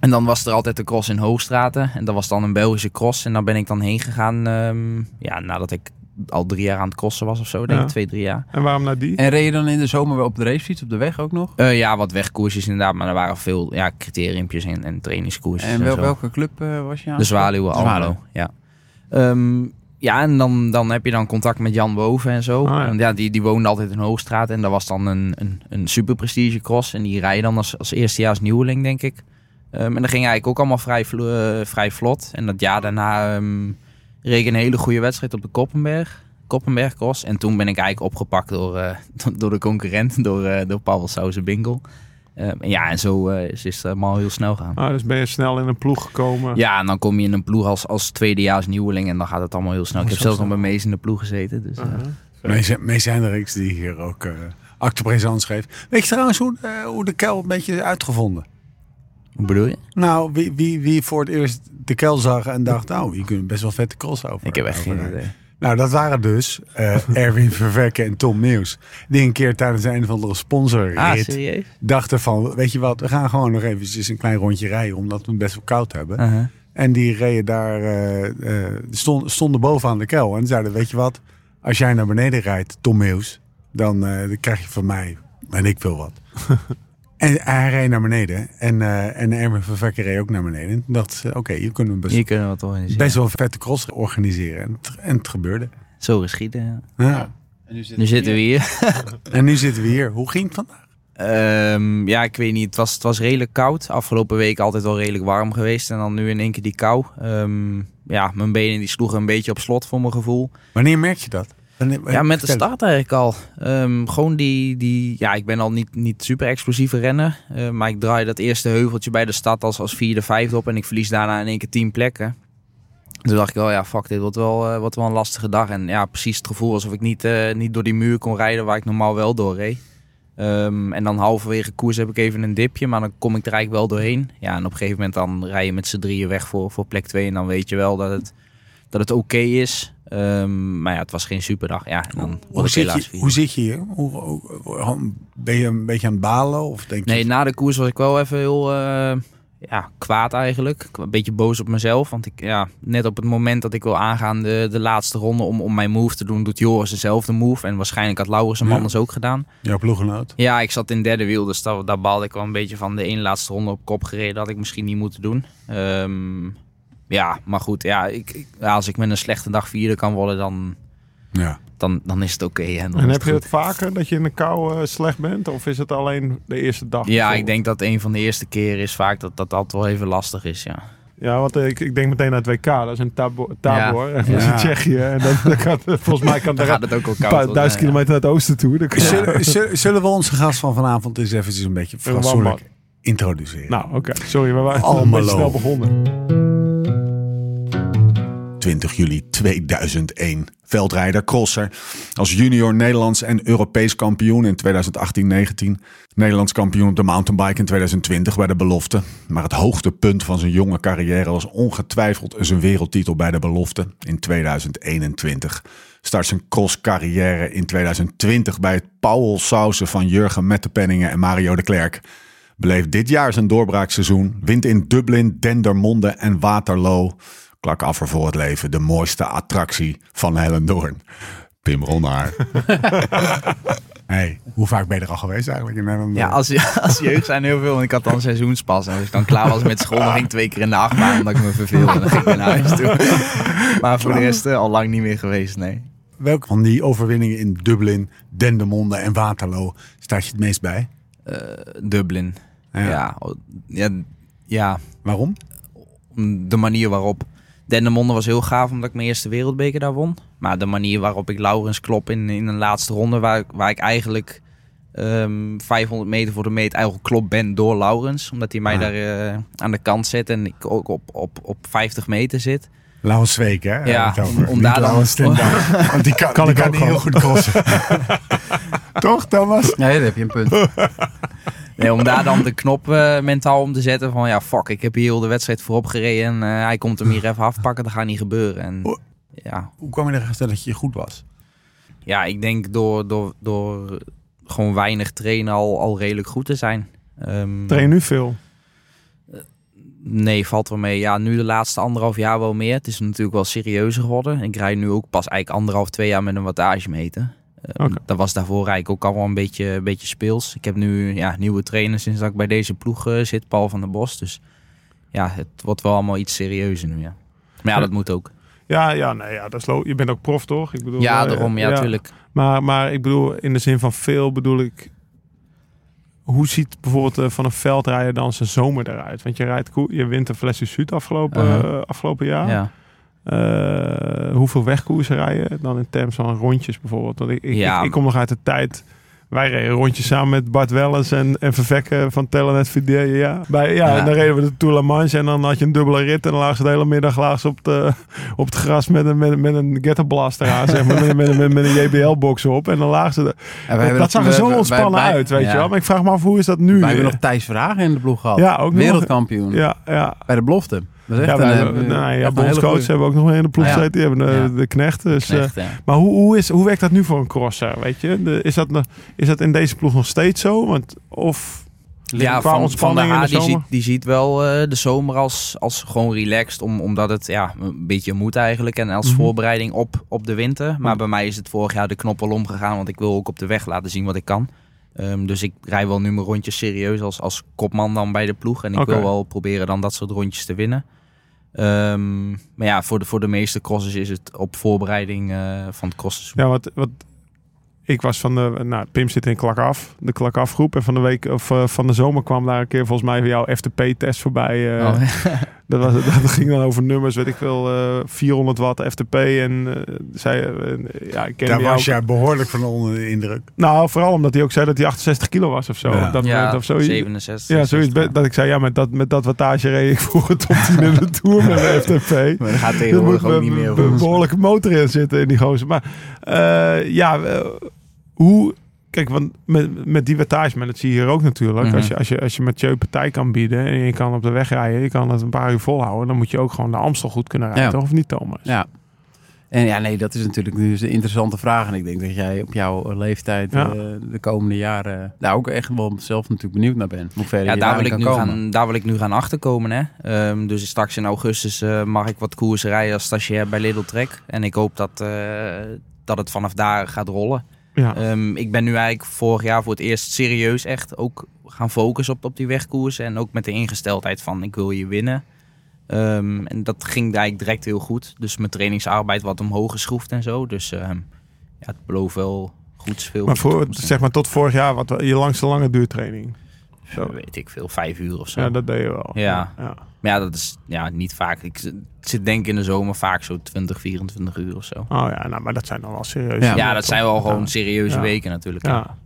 Speaker 7: en dan was er altijd de cross in Hoogstraten. En dat was dan een Belgische cross. En daar ben ik dan heen gegaan. ehm, ja, nadat ik al drie jaar aan het crossen was of zo. Denk ik,
Speaker 6: Ja.
Speaker 7: twee, drie jaar.
Speaker 6: En waarom naar die?
Speaker 4: En reed je dan in de zomer wel op de racefiets op de weg ook nog?
Speaker 7: Eh, ja, wat wegkoersjes inderdaad. Maar er waren veel ja, criteriumpjes en, en trainingskoersjes.
Speaker 4: En wel,
Speaker 7: zo.
Speaker 4: welke club eh, was je aan?
Speaker 7: De Zwaluwen Almelo,
Speaker 4: Zwaluwen.
Speaker 7: ja. Ehm, ja, en dan, dan heb je dan contact met Jan Boven en zo.
Speaker 6: Ah, ja.
Speaker 7: En ja, die, die woonde altijd in Hoogstraat. En dat was dan een, een, een super prestige cross. En die rij je dan als, als eerstejaars nieuweling, denk ik. Ehm, en dat ging eigenlijk ook allemaal vrij, vlo- eh, vrij vlot. En dat jaar daarna ehm reed ik een hele goede wedstrijd op de Koppenberg. Koppenberg cross. En toen ben ik eigenlijk opgepakt door, eh, door de concurrent, door, eh door Pavel Sauze Binkel. Ehm, en ja, en zo eh, is, is het allemaal heel snel gegaan.
Speaker 6: Ah, dus ben je snel in een ploeg gekomen.
Speaker 7: Ja, en dan kom je in een ploeg als, als tweedejaars nieuweling en dan gaat het allemaal heel snel. Ik heb
Speaker 6: Zo
Speaker 7: zelfs nog bij Mees in de ploeg gezeten. Dus, eh,
Speaker 6: Uh-huh.
Speaker 2: Mees, Mees Hendricks, die hier ook uh, acte présence geeft. Weet je trouwens hoe, eh, hoe de kel een beetje is uitgevonden?
Speaker 7: Hoe bedoel je?
Speaker 2: Nou, wie, wie, wie voor het eerst de kel zag en dacht, nou, je kunt best wel vette cross over.
Speaker 7: Ik heb echt geen idee.
Speaker 2: Nou, dat waren dus eh, Erwin Vervekke en Tom Nieuws. Die een keer tijdens een of andere sponsorrit
Speaker 7: Ah, serieus?
Speaker 2: dachten van, weet je wat, we gaan gewoon nog eventjes een klein rondje rijden, omdat we het best wel koud hebben.
Speaker 7: Uh-huh.
Speaker 2: En die reden daar, eh, eh, stond, stonden bovenaan de kel en zeiden, weet je wat, als jij naar beneden rijdt, Tom Meeuws, dan, dan krijg je van mij, en ik wil wat. En hij reed naar beneden. En, eh en Erwin van Vekker reed ook naar beneden. En toen dachten ze, oké, hier kunnen we best,
Speaker 7: Hier kunnen we wat organiseren.
Speaker 2: best wel een vette cross organiseren. En het, en het gebeurde.
Speaker 7: Zo geschieden. ja.
Speaker 2: Ja.
Speaker 4: En nu,
Speaker 7: Nu zitten we hier.
Speaker 2: En nu zitten we hier. Hoe ging het vandaag?
Speaker 7: Ehm, ja, ik weet niet. Het was, het was redelijk koud. Afgelopen week altijd wel redelijk warm geweest. En dan nu in één keer die kou. Ehm, ja, mijn benen die sloegen een beetje op slot voor mijn gevoel.
Speaker 2: Wanneer merk je dat? Wanneer-
Speaker 7: Ja, met de start eigenlijk al. Ehm, gewoon die, die, ja, ik ben al niet, niet super explosieve renner. eh, maar ik draai dat eerste heuveltje bij de stad als, als vierde, vijfde op. En ik verlies daarna in één keer tien plekken. Toen dacht ik wel, ja, fuck, dit wordt wel, eh, wordt wel een lastige dag. En ja, precies het gevoel alsof ik niet, eh, niet door die muur kon rijden waar ik normaal wel door reed. Ehm, en dan halverwege koers heb ik even een dipje, maar dan kom ik er eigenlijk wel doorheen. Ja, en op een gegeven moment dan rij je met z'n drieën weg voor, voor plek 2. En dan weet je wel dat het, dat het oké is. Ehm, maar ja, het was geen superdag. Ja, en dan
Speaker 2: Hoe zit, je, hoe zit je hier? Hoe, ben je een beetje aan het balen? Of denk je,
Speaker 7: Nee, na de koers was ik wel even heel eh, ja, kwaad eigenlijk. Een beetje boos op mezelf. Want ik, ja, net op het moment dat ik wil aangaan de, de laatste ronde om, om mijn move te doen, doet Joris dezelfde move. En waarschijnlijk had Laurens hem
Speaker 2: Ja.
Speaker 7: anders ook gedaan.
Speaker 2: jouw ploeggenoot?
Speaker 7: Ja, ik zat in derde wiel, dus daar, daar baalde ik wel een beetje van. De ene laatste ronde op kop gereden had ik misschien niet moeten doen. Ehm, ja, maar goed, ja, ik, ik- ja, als ik met een slechte dag vierde kan worden, dan,
Speaker 2: Ja.
Speaker 7: dan, dan is het oké. en
Speaker 6: heb je het vaker dat je in de kou eh, slecht bent? Of is het alleen de eerste dag?
Speaker 7: Ja, ik denk dat een van de eerste keren is vaak dat dat altijd wel even lastig is, ja.
Speaker 6: Ja, want eh, ik, ik denk meteen aan het WK. Dat is een tabo- tabor. En dat is in Tsjechië. En dan, dan gaat, volgens mij kan daar
Speaker 7: gaat het ook al koud worden,
Speaker 6: duizend
Speaker 7: ja.
Speaker 6: kilometer naar het oosten toe. Dan
Speaker 2: Zullen, zullen- zullen we onze gast van vanavond eens eventjes een beetje fatsoenlijk introduceren?
Speaker 6: Nou, oké. Sorry, we waren beetje snel begonnen.
Speaker 2: 20 juli 2001. Veldrijder, crosser. Als junior Nederlands en Europees kampioen in 2018-19. Nederlands kampioen op de mountainbike in 2020 bij de belofte. Maar het hoogtepunt van zijn jonge carrière was ongetwijfeld zijn wereldtitel bij de belofte in 2021. Start zijn crosscarrière in 2020 bij het Paul Sausen van Jurgen Mettepenningen en Mario de Klerk. Beleeft dit jaar zijn doorbraakseizoen. Wint in Dublin, Dendermonde en Waterloo. Klak af er voor het leven. De mooiste attractie van Hellendoorn. Pim Ronnaar. hey, hoe vaak ben je er al geweest eigenlijk in Hellendoorn?
Speaker 7: Ja, als, als jeugd zijn heel veel. En ik had dan seizoenspas. En als ik dan klaar was met school, dan ging ik twee keer in de achtbaan omdat ik me verveelde. En dan ging ik naar huis toe. Maar voor de rest eh, al lang niet meer geweest, nee.
Speaker 2: Welke van die overwinningen in Dublin, Dendermonde en Waterloo staat je het meest bij?
Speaker 7: Eh, Dublin.
Speaker 2: Ja.
Speaker 7: Ja. Ja, ja,
Speaker 2: Waarom?
Speaker 7: om de manier waarop. Dendermonde was heel gaaf omdat ik mijn eerste wereldbeker daar won. Maar de manier waarop ik Laurens klop in, in een laatste ronde, waar, ik- waar ik eigenlijk ehm 500 meter voor de meet eigenlijk klop ben door Laurens. Omdat hij mij
Speaker 2: Ah.
Speaker 7: daar eh, aan de kant zet en ik ook op, op, op 50 meter zit.
Speaker 2: Laurens Zweek, hè?
Speaker 7: Ja, om- om daar dan-.
Speaker 2: Want die kan,
Speaker 6: Kan
Speaker 2: die
Speaker 6: ik
Speaker 2: kan
Speaker 6: ook
Speaker 2: niet heel goed crossen. Toch, Thomas?
Speaker 4: Nee, daar heb je een punt.
Speaker 7: Nee, om daar dan de knop eh, mentaal om te zetten van ja, fuck, ik heb hier heel de wedstrijd voorop gereden en eh, hij komt hem hier even afpakken, dat gaat niet gebeuren. En
Speaker 2: Oh.
Speaker 7: ja,
Speaker 2: Hoe kwam je erachter dat je goed was?
Speaker 7: ja, ik denk door, door, door gewoon weinig trainen al, al redelijk goed te zijn. Ehm,
Speaker 6: Train je nu veel?
Speaker 7: Nee, valt wel mee. Ja, nu de laatste anderhalf jaar wel meer. Het is natuurlijk wel serieuzer geworden. Ik rijd nu ook pas eigenlijk anderhalf, twee jaar met een wattagemeter. Ehm,
Speaker 6: Oké.
Speaker 7: Dat was daarvoor eigenlijk ook al wel een beetje, een beetje speels. Ik heb nu ja, nieuwe trainer sinds dat ik bij deze ploeg eh, zit, Paul van der Bos. Dus ja, het wordt wel allemaal iets serieuzer nu, ja. Maar ja, dat moet ook.
Speaker 6: Ja, ja, nee, ja, dat is je bent ook prof, toch? Ik bedoel,
Speaker 7: Ja,
Speaker 6: eh,
Speaker 7: daarom, ja, natuurlijk.
Speaker 6: Maar, maar ik bedoel, in de zin van veel bedoel ik... Hoe ziet bijvoorbeeld eh, van een veldrijder dan zijn zomer eruit? Want je, rijdt, je wint een Flesje Zuid afgelopen,
Speaker 7: Uh-huh.
Speaker 6: afgelopen jaar.
Speaker 7: Ja.
Speaker 6: Eh, hoeveel wegkoersen rijden dan in termen van rondjes bijvoorbeeld? Want ik, ik,
Speaker 7: Ja.
Speaker 6: ik, ik kom nog uit de tijd... Wij reden rondjes samen met Bart Wellens en, en Vervekke van Telenet Fidel. Ja. Bij, ja,
Speaker 7: Ja.
Speaker 6: En dan reden we de Tour La Manche en dan had je een dubbele rit. En dan lagen ze de hele middag ze op, de, op het gras met een, met, een- met een ghetto blaster aan, zeg maar. Met, met, met, met een JBL-box op. En dan lagen ze... er-
Speaker 4: En wij hebben
Speaker 6: dat zag er zo ontspannen
Speaker 4: wij-
Speaker 6: uit, weet
Speaker 4: ja.
Speaker 6: je wel. Maar ik vraag me af, hoe is dat nu?
Speaker 4: Wij hebben nog Thijs Verhagen in de ploeg gehad.
Speaker 6: Ja, ook nog.
Speaker 4: Wereldkampioen.
Speaker 6: Ja, ja.
Speaker 4: Bij de belofte.
Speaker 6: Ja, wij
Speaker 4: een,
Speaker 6: hebben,
Speaker 4: eh,
Speaker 6: nou, ja,
Speaker 4: een
Speaker 6: bondscoach hebben we ook nog in de ploeg
Speaker 7: Ja.
Speaker 6: gezeten. Die hebben de,
Speaker 7: Ja.
Speaker 6: de knecht. Dus, eh,
Speaker 7: ja.
Speaker 6: maar hoe, hoe, is, hoe werkt dat nu voor een crosser, weet je? De, is, dat, nog- is dat in deze ploeg nog steeds zo? Want, of
Speaker 7: Ja,
Speaker 6: qua
Speaker 7: van, van de die ziet, die ziet wel eh, de zomer als, als gewoon relaxed. Om, omdat het ja, een beetje moet eigenlijk. En als
Speaker 6: Mhm.
Speaker 7: voorbereiding op, op de winter. Maar bij mij is het vorig jaar de knop al omgegaan. Want ik wil ook op de weg laten zien wat ik kan. Ehm, dus ik rij wel nu mijn rondjes serieus als, als kopman dan bij de ploeg. En ik wil wel proberen dan dat soort rondjes te winnen. Ehm, maar ja, voor de, voor de meeste crossers is het op voorbereiding eh, van het crossseizoen.
Speaker 6: Ja, wat, wat ik was van de, nou, Pim zit in klak af, de klak af groep. En van de week of eh, van de zomer kwam daar een keer volgens mij jouw FTP-test voorbij. eh,
Speaker 7: Oh,
Speaker 6: dat, was, dat ging dan over nummers, weet ik veel, eh 400 watt FTP. En eh zei, eh, ja, ik ken
Speaker 2: Daar was jij behoorlijk van onder de indruk.
Speaker 6: Nou, vooral omdat hij ook zei dat hij 68 kilo was of zo.
Speaker 2: Ja.
Speaker 6: Dat
Speaker 7: ja,
Speaker 6: of zoiets.
Speaker 7: 67.
Speaker 6: Ja, zoiets.
Speaker 7: 60.
Speaker 6: Dat ik zei, ja, met dat, met dat wattage reed ik vroeger top 10 in de Tour met een FTP.
Speaker 4: Maar dat gaat
Speaker 6: Er
Speaker 4: tegenwoordig
Speaker 6: moet
Speaker 4: ook niet meer.
Speaker 6: be-
Speaker 4: volgens mij.
Speaker 6: behoorlijke motor in zitten in die gozer. Maar eh, ja, hoe... Kijk, want met, met die wattage, maar dat zie je hier ook natuurlijk.
Speaker 7: Mhm.
Speaker 6: als, je, als, je, als je met je partij kan bieden en je kan op de weg rijden, je kan het een paar uur volhouden, dan moet je ook gewoon de Amstel goed kunnen rijden,
Speaker 4: Ja.
Speaker 6: toch? Of niet, Thomas?
Speaker 4: Ja. En ja, nee, dat is natuurlijk nu een interessante vraag. En ik denk dat jij op jouw leeftijd
Speaker 6: Ja.
Speaker 4: eh, de komende jaren daar ook echt wel zelf natuurlijk benieuwd naar bent. Hoe ver
Speaker 7: Ja,
Speaker 4: je
Speaker 7: daar wil, ik nu
Speaker 4: komen.
Speaker 7: gaan, daar wil ik nu gaan achterkomen. Hè? Ehm, dus straks in augustus eh, mag ik wat koersen rijden als stagiair bij Lidl Trek. En ik hoop dat, eh, dat het vanaf daar gaat rollen.
Speaker 6: Ja.
Speaker 7: Ehm, ik ben nu eigenlijk vorig jaar voor het eerst serieus echt ook gaan focussen op, op die wegkoersen. En ook met de ingesteldheid van ik wil je winnen. Ehm, en dat ging eigenlijk direct heel goed. Dus mijn trainingsarbeid wat omhoog geschroefd en zo. Dus ehm, ja, het belooft wel goed veel.
Speaker 6: Maar
Speaker 7: voor
Speaker 6: zeg maar tot vorig jaar, wat je langste lange duurtraining. Zo.
Speaker 7: weet ik veel, vijf uur of zo.
Speaker 6: Ja, dat deed je wel.
Speaker 7: Ja.
Speaker 6: ja.
Speaker 7: Maar ja, dat is ja, niet vaak. Ik zit- denk ik in de zomer vaak zo 20, 24 uur of zo.
Speaker 6: Oh ja, nou, maar dat zijn dan wel serieus.
Speaker 4: Ja.
Speaker 7: Ja, dat zijn wel gewoon serieuze
Speaker 6: Ja.
Speaker 7: weken natuurlijk.
Speaker 6: Ja.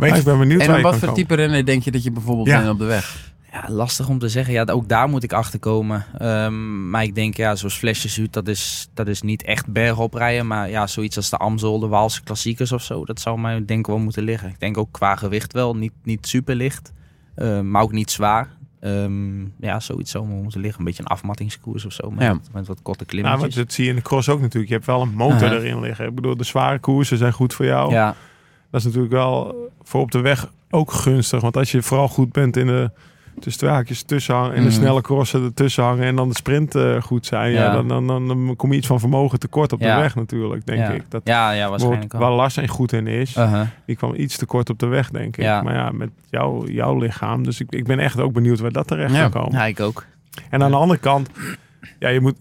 Speaker 6: Ik ben benieuwd
Speaker 4: En
Speaker 6: waar
Speaker 4: op
Speaker 6: je
Speaker 4: wat voor
Speaker 6: komen.
Speaker 4: type renner denk je dat je bijvoorbeeld
Speaker 2: Ja.
Speaker 4: bent op de weg?
Speaker 7: Ja, lastig om te zeggen. Ja, ook daar moet ik achter komen. Ehm, maar ik denk, ja, zoals Flesjeshuut, dat is, dat is niet echt bergop rijden. Maar ja, zoiets als de Amstel, de Waalse klassiekers of zo, dat zou mij denk ik wel moeten liggen. Ik denk ook qua gewicht wel, niet, niet super licht, ehm, maar ook niet zwaar. Ehm, ja, zoiets zou me moeten liggen. Een beetje een afmattingskoers of zo, met,
Speaker 4: Ja.
Speaker 7: met wat korte
Speaker 6: Nou, want dat zie je in de cross ook natuurlijk. Je hebt wel een motor
Speaker 7: Aha.
Speaker 6: erin liggen. Ik bedoel, de zware koersen zijn goed voor jou.
Speaker 7: ja,
Speaker 6: Dat is natuurlijk wel voor op de weg ook gunstig. Want als je vooral goed bent in de tussen twee haakjes tussen hangen, in de
Speaker 7: Mhm.
Speaker 6: snelle crossen ertussen hangen en dan de sprint eh, goed zijn, ja.
Speaker 7: Ja.
Speaker 6: dan, dan, dan, dan kom je iets van vermogen tekort op de weg natuurlijk, denk
Speaker 7: ja.
Speaker 6: ik. Dat
Speaker 7: ja, ja, waarschijnlijk
Speaker 6: waar goed in is.
Speaker 7: Uh-huh.
Speaker 6: Die kwam iets tekort op de weg, denk ik. Maar ja, met jou, jouw lichaam. Dus ik, ik ben echt ook benieuwd waar dat terecht kan komen.
Speaker 7: Ja, ik ook.
Speaker 6: En aan de andere kant, ja, je moet,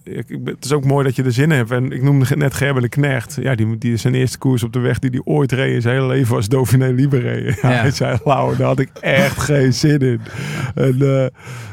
Speaker 6: het is ook mooi dat je er zin in hebt. En ik noemde net Gerben de Knecht. Ja, die, die zijn eerste koers op de weg die hij ooit reed in zijn hele leven was Dauphiné Libéré. Ja,
Speaker 7: Ja.
Speaker 6: Hij zei, Lauw, daar had ik echt geen zin in. En eh,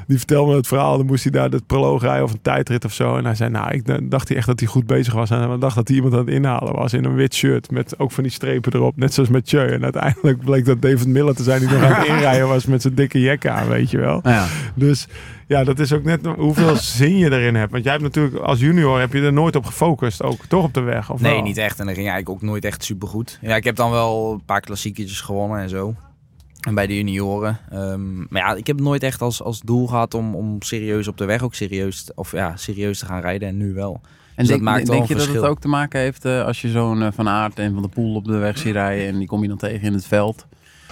Speaker 6: die vertelde me het verhaal. Dan moest hij daar de proloog rijden of een tijdrit of zo. En hij zei, nou, ik dacht hij echt dat hij goed bezig was. En hij dacht dat hij iemand aan het inhalen was in een wit shirt. Met ook van die strepen erop. Net zoals met Tjeu. En uiteindelijk bleek dat David Miller te zijn die nog aan het inrijden was met zijn dikke jek aan, weet je wel.
Speaker 4: Ja.
Speaker 6: Dus ja, dat is ook net hoeveel zin je erin hebt. Want jij hebt natuurlijk als junior heb je er nooit op gefocust, ook toch op de weg. Of
Speaker 7: Nee,
Speaker 6: wel?
Speaker 7: niet echt. En dat ging eigenlijk ook nooit echt super goed. Ja, ik heb dan wel een paar klassieketjes gewonnen en zo. En bij de junioren. Ehm, maar ja, ik heb het nooit echt als, als doel gehad om, om serieus op de weg ook serieus, te- of ja, serieus te gaan rijden. En nu wel.
Speaker 4: En
Speaker 7: Dus
Speaker 4: denk,
Speaker 7: dat maakt wel
Speaker 4: denk je dat het ook te maken heeft eh, als je zo'n eh, Van Aert en Van der Poel op de weg ziet rijden en die kom je dan tegen in het veld?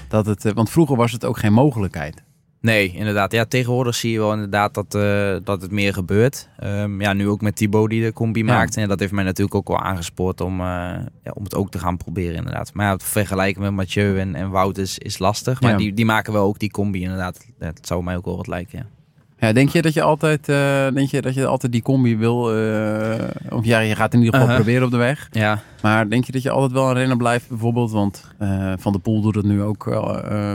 Speaker 4: Dat het, eh, want vroeger was het ook geen mogelijkheid.
Speaker 7: Nee, inderdaad. Ja, tegenwoordig zie je wel inderdaad dat, eh, dat het meer gebeurt. Ehm, ja, nu ook met Thibaut die de combi maakt. En dat heeft mij natuurlijk ook wel aangespoord om, eh, ja, om het ook te gaan proberen inderdaad. Maar ja, het vergelijken met Mathieu en, en Wout is, is lastig. Maar
Speaker 4: Ja.
Speaker 7: die, die maken wel ook die combi inderdaad. Het zou mij ook wel wat lijken, ja.
Speaker 4: Ja, denk je dat je altijd, eh, denk je dat je altijd die combi wil? eh, of ja, je gaat in ieder geval
Speaker 7: Uh-huh.
Speaker 4: proberen op de weg.
Speaker 7: Ja,
Speaker 4: Maar denk je dat je altijd wel een renner blijft bijvoorbeeld? Want eh, Van der Poel doet het nu ook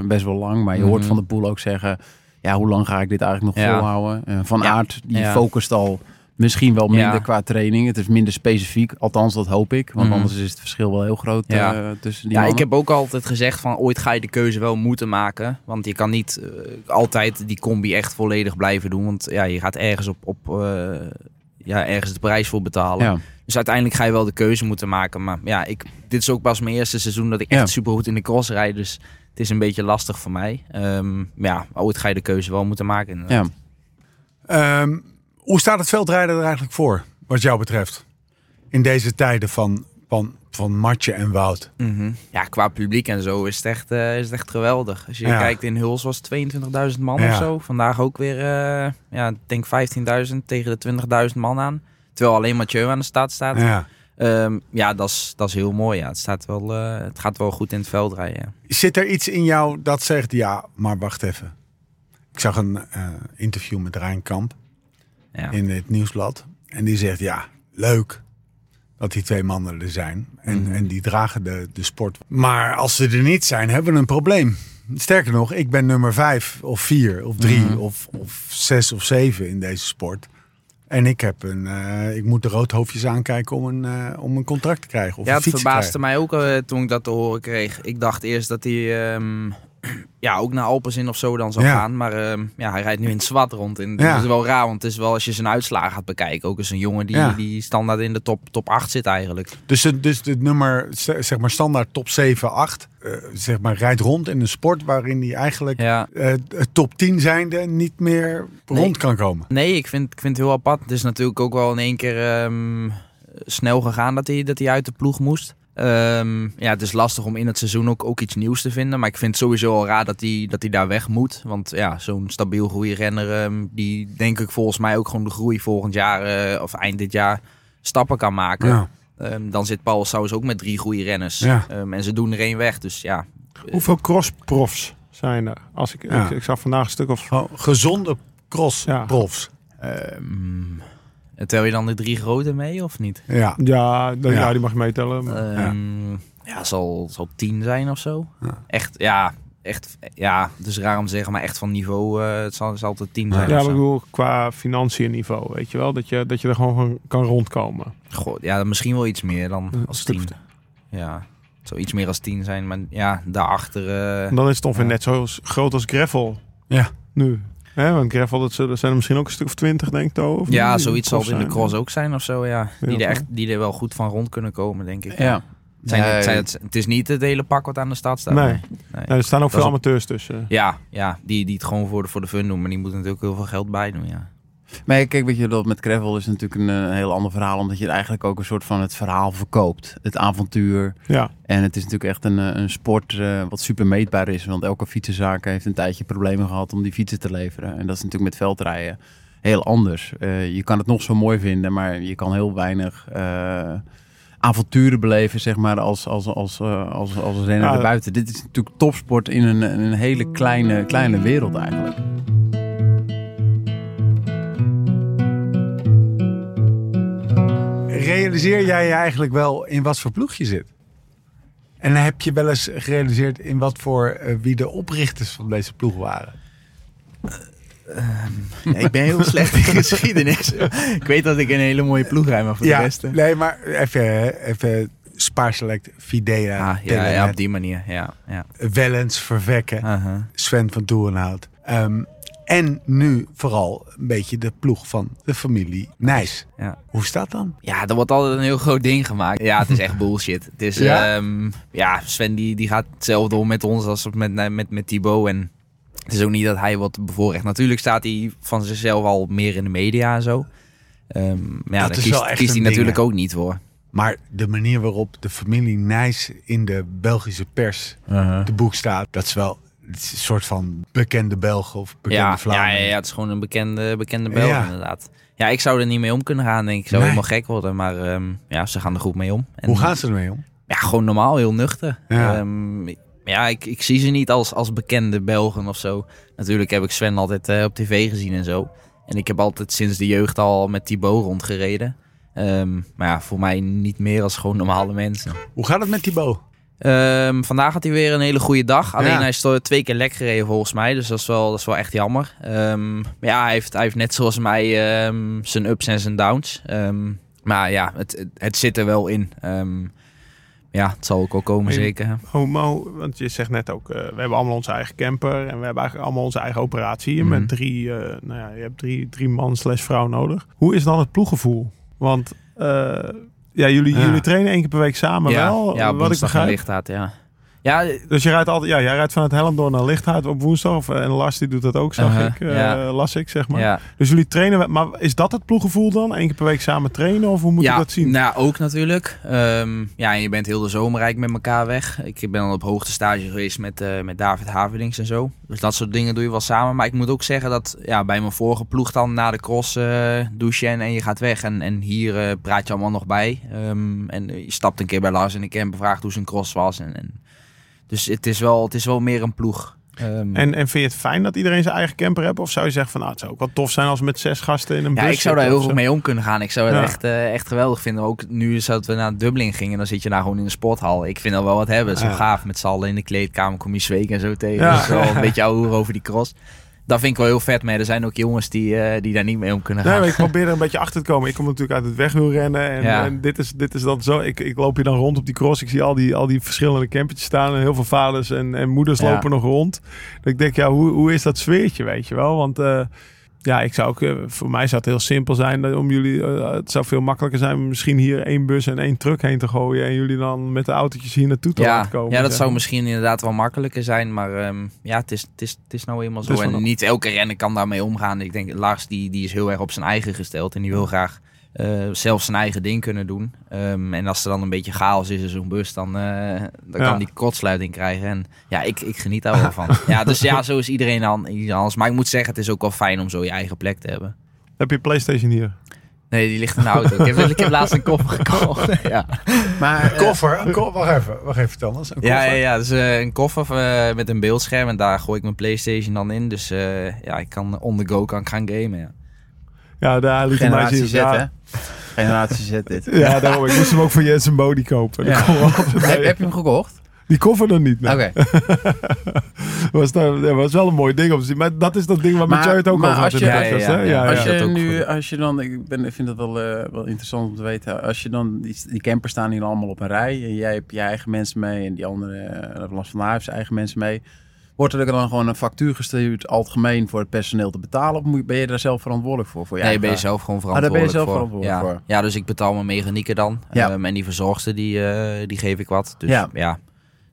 Speaker 4: best wel lang. Maar je hoort
Speaker 7: Mhm.
Speaker 4: Van der Poel ook zeggen... Ja, hoe lang ga ik dit eigenlijk nog
Speaker 7: Ja.
Speaker 4: volhouden? Van. Aert, die focust al misschien wel minder
Speaker 7: Ja.
Speaker 4: qua training. Het is minder specifiek. Althans, dat hoop ik. Want
Speaker 7: Mhm.
Speaker 4: anders is het verschil wel heel groot
Speaker 7: Ja.
Speaker 4: eh, tussen die
Speaker 7: ja ik heb ook altijd gezegd van ooit ga je de keuze wel moeten maken. Want je kan niet eh, altijd die combi echt volledig blijven doen. Want ja, je gaat ergens op, op eh, ja, ergens de prijs voor betalen.
Speaker 4: Ja.
Speaker 7: Dus uiteindelijk ga je wel de keuze moeten maken. Maar ja, ik, dit is ook pas mijn eerste seizoen dat ik echt
Speaker 4: Ja.
Speaker 7: super goed in de cross rijd. Dus het is een beetje lastig voor mij. Ehm, maar ja, ooit ga je de keuze wel moeten maken. inderdaad.
Speaker 4: Ja.
Speaker 2: Ehm, hoe staat het veldrijden er eigenlijk voor, wat jou betreft? In deze tijden van, van, van Matje en Wout.
Speaker 7: Mhm. Ja, qua publiek en zo is het echt, eh, is het echt geweldig. Als je
Speaker 2: Ja.
Speaker 7: kijkt, in Huls was het 22.000 man
Speaker 2: Ja.
Speaker 7: of zo. Vandaag ook weer, eh, ja, denk 15.000 tegen de 20.000 man aan. Terwijl alleen Mathieu aan de start staat.
Speaker 2: Ja.
Speaker 7: Ehm, ja, dat is, dat is heel mooi. Ja. Het, staat wel, eh, het gaat wel goed in het veld rijden. ja.
Speaker 2: Zit er iets in jou dat zegt, ja, maar wacht even. Ik zag een interview met Rijn Kamp
Speaker 7: Ja.
Speaker 2: in het Nieuwsblad. En die zegt, ja, leuk dat die twee mannen er zijn. En,
Speaker 7: Mhm.
Speaker 2: en die dragen de, de sport. Maar als ze er niet zijn, hebben we een probleem. Sterker nog, ik ben nummer vijf of vier of drie
Speaker 7: Mhm.
Speaker 2: of, of zes of zeven in deze sport. En ik, heb een, eh, ik moet de roodhoofdjes aankijken om een, eh, om een contract te krijgen. Of
Speaker 7: Ja, het verbaasde mij ook eh, toen ik dat te horen kreeg. Ik dacht eerst dat hij ehm, ja, ook naar Alpenzin of zo dan zou
Speaker 2: Ja.
Speaker 7: gaan. Maar ehm, ja, hij rijdt nu in het zwart rond. En
Speaker 2: Ja.
Speaker 7: dat is wel raar, want het is wel als je zijn uitslagen gaat bekijken. Ook eens een jongen die,
Speaker 2: Ja.
Speaker 7: die standaard in de top, top 8 zit eigenlijk.
Speaker 2: Dus, het- dus het nummer, zeg maar standaard top 7, 8, eh, zeg maar, rijdt rond in een sport waarin hij eigenlijk eh, top 10 zijnde niet meer
Speaker 7: Nee.
Speaker 2: rond kan komen.
Speaker 7: Nee, ik vind, ik vind het heel apart. Het is natuurlijk ook wel in één keer ehm, snel gegaan dat hij, dat hij uit de ploeg moest. Ehm, ja, het is lastig om in het seizoen ook, ook iets nieuws te vinden. Maar ik vind het sowieso al raar dat hij, dat hij daar weg moet. Want ja, zo'n stabiel goede renner, ehm, die denk ik volgens mij ook gewoon de groei volgend jaar eh, of eind dit jaar stappen kan maken.
Speaker 2: Ja.
Speaker 7: Ehm, dan zit Paul Saus ook met drie goede renners.
Speaker 2: Ja.
Speaker 7: Ehm, en ze doen er één weg. Dus ja,
Speaker 6: Hoeveel crossprofs zijn er? Als ik,
Speaker 2: Ja.
Speaker 6: ik, ik zag vandaag een stuk of...
Speaker 2: Gewoon gezonde
Speaker 6: Ja.
Speaker 2: cross-profs.
Speaker 7: Ehm, tel je dan de drie grote mee of niet?
Speaker 2: Ja.
Speaker 6: Ja, de-
Speaker 2: Ja.
Speaker 6: ja. die mag je meetellen. maar-
Speaker 7: Ehm, ja, zal, zal tien zijn of zo.
Speaker 2: Ja.
Speaker 7: Echt, ja, echt, ja, het is raar om te zeggen, maar echt van niveau, eh, het zal, zal altijd tien zijn.
Speaker 6: Ja, ik bedoel, qua financiën niveau, weet je wel? Dat je, dat je er gewoon van kan rondkomen.
Speaker 7: Goh, ja, misschien wel iets meer dan
Speaker 6: Een
Speaker 7: als
Speaker 6: stuk
Speaker 7: tien. Ja, het zou iets meer als tien zijn, maar ja, daarachter...
Speaker 6: En dan is het ongeveer
Speaker 7: Ja.
Speaker 6: net zo groot als gravel
Speaker 2: Ja.
Speaker 6: nu. Hè, want gravel, dat zijn er misschien ook een stuk of twintig, denk ik. toch, Of
Speaker 7: ja,
Speaker 6: niet?
Speaker 7: zoiets zal het in de cross ook zijn of zo, ja. Die
Speaker 6: Ja,
Speaker 7: er, echt, die er wel goed van rond kunnen komen, denk ik.
Speaker 4: Ja.
Speaker 7: Het, zijn,
Speaker 4: Nee.
Speaker 7: het, zijn- het, het is niet het hele pak wat aan de stad staat.
Speaker 6: Nee.
Speaker 7: nee. Nee.
Speaker 6: Ja, er staan ook
Speaker 7: Dat
Speaker 6: veel amateurs tussen.
Speaker 7: Ja, ja die, die het gewoon voor de, voor de fun doen, maar die moeten natuurlijk heel veel geld bij doen, ja.
Speaker 4: Maar kijk, weet je, dat met gravel is natuurlijk een, eh, heel ander verhaal. Omdat je het eigenlijk ook een soort van het verhaal verkoopt. Het avontuur.
Speaker 6: Ja,
Speaker 4: En het is natuurlijk echt een, eh, een sport eh, wat super meetbaar is. Want elke fietsenzaak heeft een tijdje problemen gehad om die fietsen te leveren. En dat is natuurlijk met veldrijden heel anders. Je kan het nog zo mooi vinden, maar je kan heel weinig avonturen beleven, zeg maar, als, als, als, als, als renner
Speaker 6: Ja.
Speaker 4: erbuiten. Dit is natuurlijk topsport in een, in een hele kleine, kleine wereld eigenlijk.
Speaker 2: Realiseer jij je eigenlijk wel in wat voor ploeg je zit? En heb je wel eens gerealiseerd in wat voor eh, wie de oprichters van deze ploeg waren?
Speaker 7: ik ben heel slecht in geschiedenis. ik weet dat ik een hele mooie ploeg rijd, maar voor de rest... eh,
Speaker 2: nee, maar even, even Spaarselect, Fidea,
Speaker 7: Ah, ja, ja, op die manier, ja. ja.
Speaker 2: Wellens, Vervekken. Sven van Toerenhout. Ehm, en nu vooral een beetje de ploeg van de familie Nijs.
Speaker 7: Ja.
Speaker 2: Hoe staat dan?
Speaker 7: Ja, er wordt altijd een heel groot ding gemaakt. Ja, het is echt bullshit. Het is,
Speaker 2: Ja?
Speaker 7: ja, ja Sven die, die gaat hetzelfde om met ons als met, met, met Thibaut. En het is ook niet dat hij wat bevoorrecht. Natuurlijk staat hij van zichzelf al meer in de media en zo. Ehm, maar ja,
Speaker 2: Dat
Speaker 7: daar
Speaker 2: is
Speaker 7: kiest,
Speaker 2: wel echt
Speaker 7: kiest hij natuurlijk ook niet voor.
Speaker 2: Maar de manier waarop de familie Nijs in de Belgische pers te boek staat, dat is wel het is een soort van bekende Belgen of bekende
Speaker 7: Ja, ja,
Speaker 2: Vlamingen.
Speaker 7: ja, ja, het is gewoon een bekende, bekende Belg
Speaker 2: Ja.
Speaker 7: inderdaad. Ja, ik zou er niet mee om kunnen gaan, denk ik. Zou
Speaker 2: Nee.
Speaker 7: helemaal gek worden, maar ehm, ja, ze gaan er goed mee om. En,
Speaker 2: Hoe gaan ze ermee om?
Speaker 7: Ja, gewoon normaal, heel nuchter.
Speaker 2: Ja.
Speaker 7: Ehm, ja, ik, ik zie ze niet als, als bekende Belgen of zo. Natuurlijk heb ik Sven altijd eh, op tv gezien en zo. En ik heb altijd sinds de jeugd al met Thibaut rondgereden. Ehm, maar ja, voor mij niet meer als gewoon normale mensen.
Speaker 2: Hoe gaat het met Thibaut?
Speaker 7: Ehm, vandaag had hij weer een hele goede dag. Alleen
Speaker 2: Ja.
Speaker 7: hij is twee keer lek gereden volgens mij. Dus dat is wel, dat is wel echt jammer. Ehm, maar ja, hij heeft, hij heeft net zoals mij ehm, zijn ups en zijn downs. Maar ja, het, het, zit er wel in. Ja, het zal ook wel komen
Speaker 6: je-
Speaker 7: zeker.
Speaker 6: Homo, want je zegt net ook, eh, we hebben allemaal onze eigen camper en we hebben eigenlijk allemaal onze eigen operatie hier
Speaker 7: Mhm.
Speaker 6: met drie, eh, nou ja, je hebt drie, drie man slash vrouw nodig. Hoe is dan het ploeggevoel? Want eh, ja, jullie, jullie trainen één keer per week samen wel,
Speaker 7: ja,
Speaker 6: wat ik begrijp.
Speaker 7: lichtaat, ja. Ja,
Speaker 6: Dus je rijdt altijd, ja, jij rijdt vanuit Hellendoorn naar Lichthout op woensdag. Of, en Lars die doet dat ook, zag
Speaker 7: Uh-huh,
Speaker 6: ik. eh,
Speaker 7: ja.
Speaker 6: Las ik, zeg maar.
Speaker 7: ja.
Speaker 6: Dus jullie trainen, maar is dat het ploeggevoel dan? Eén keer per week samen trainen? Of hoe moet je dat zien?
Speaker 7: Nou, ook natuurlijk. Ehm, ja, en je bent heel de zomer eigenlijk met elkaar weg. Ik ben al op hoogte stage geweest met, eh, met David Haverlings en zo. Dus dat soort dingen doe je wel samen. Maar ik moet ook zeggen dat ja, bij mijn vorige ploeg dan na de cross eh douchen en, en je gaat weg. En, en hier praat je allemaal nog bij. Ehm, en je stapt een keer bij Lars en ik heb hem bevraagd hoe zijn cross was. En, en, dus het is, wel, het is wel meer een ploeg. Ehm,
Speaker 6: En, en vind je het fijn dat iedereen zijn eigen camper heeft? Of zou je zeggen van, nou, het zou ook wel tof zijn als we met zes gasten in een bus
Speaker 7: Ja, ik zou daar heel goed mee om kunnen gaan. Ik zou het
Speaker 6: Ja.
Speaker 7: echt, eh, echt geweldig vinden. Ook nu is dat we naar Dublin gingen, dan zit je daar gewoon in de sporthal. Ik vind dat wel wat hebben. Zo
Speaker 6: Ja.
Speaker 7: gaaf met z'n allen in de kleedkamer, kom je zweken en zo tegen.
Speaker 6: Ja.
Speaker 7: Wel een beetje ouwe over die cross. Dat vind ik wel heel vet, maar er zijn ook jongens die, eh, die daar niet mee om kunnen
Speaker 6: Nee,
Speaker 7: gaan.
Speaker 6: maar ik probeer er een beetje achter te komen. Ik kom natuurlijk uit het wegwielrennen. En,
Speaker 7: Ja.
Speaker 6: en dit, is, dit is dan zo. Ik, ik loop hier dan rond op die cross. Ik zie al die, al die verschillende campertjes staan. En heel veel vaders en, en moeders
Speaker 7: Ja.
Speaker 6: lopen nog rond. Dat ik denk, ja, hoe, hoe is dat sfeertje, weet je wel? Want eh, ja, ik zou ook, eh, voor mij zou het heel simpel zijn dat om jullie. eh, het zou veel makkelijker zijn om misschien hier één bus en één truck heen te gooien. En jullie dan met de autootjes hier naartoe te
Speaker 7: Ja,
Speaker 6: laten komen.
Speaker 7: ja, dat
Speaker 6: zeg
Speaker 7: zou misschien inderdaad wel makkelijker zijn. Maar ehm, ja, het is, het, is, het is nou eenmaal zo. En niet elke renner kan daarmee omgaan. Ik denk, Lars die, die is heel erg op zijn eigen gesteld. En die wil graag eh, zelf zijn eigen ding kunnen doen. Ehm, en als er dan een beetje chaos is in zo'n bus, dan, eh, dan
Speaker 6: Ja.
Speaker 7: kan die kortsluiting krijgen. En ja, ik, ik geniet daar wel van. Ja, dus ja, zo is iedereen dan iedereen anders. Maar ik moet zeggen, het is ook wel fijn om zo je eigen plek te hebben.
Speaker 6: Heb je PlayStation hier?
Speaker 7: Nee, die ligt in de auto. Ik heb, ik heb laatst een koffer gekocht. ja.
Speaker 4: Maar eh,
Speaker 5: Koffer, een ko- wacht even, wacht even vertel eens. Een
Speaker 7: Ja,
Speaker 5: koffer.
Speaker 7: ja, ja, dus een koffer met een beeldscherm en daar gooi ik mijn Playstation dan in. Dus eh, ja, ik kan on the go kan ik gaan gamen. Ja.
Speaker 6: Ja, daar liet hij mij
Speaker 4: generatie
Speaker 6: zien. Ja,
Speaker 4: hè? Generatie Z dit.
Speaker 6: ja, daarom. Ik moest hem ook voor Jens en Bodie kopen.
Speaker 4: Ja. Heb, heb je hem gekocht?
Speaker 6: Die koffer dan niet. nee.
Speaker 4: Oké.
Speaker 6: was, dat was wel een mooi ding om te zien. Maar dat is dat ding waar
Speaker 4: Maar-
Speaker 6: Mathieu het ook
Speaker 4: maar
Speaker 6: over had
Speaker 4: als
Speaker 6: in de
Speaker 4: je-
Speaker 6: podcast.
Speaker 7: Ja, ja,
Speaker 6: hè?
Speaker 7: ja.
Speaker 6: Ja,
Speaker 4: Als
Speaker 6: ja.
Speaker 7: dat
Speaker 4: je nu, als je dan, ik, ben, ik vind het wel, eh, wel interessant om te weten. Als je dan, die, die campers staan hier allemaal op een rij. En jij hebt je eigen mensen mee. En die andere, uh, Lars van der Haar heeft zijn eigen mensen mee. Wordt er dan gewoon een factuur gestuurd, algemeen, voor het personeel te betalen? Of moet- ben je daar zelf verantwoordelijk voor? voor je
Speaker 7: Nee,
Speaker 4: eigen-
Speaker 7: ben je zelf gewoon
Speaker 4: Ah, daar ben je
Speaker 7: verantwoordelijk
Speaker 4: zelf
Speaker 7: voor.
Speaker 4: verantwoordelijk
Speaker 7: ja. ja, dus ik betaal mijn mechanieken dan.
Speaker 4: Ja.
Speaker 7: Ehm, en die verzorgster, die, eh, die geef ik wat. Dus
Speaker 4: Ja.
Speaker 7: ja,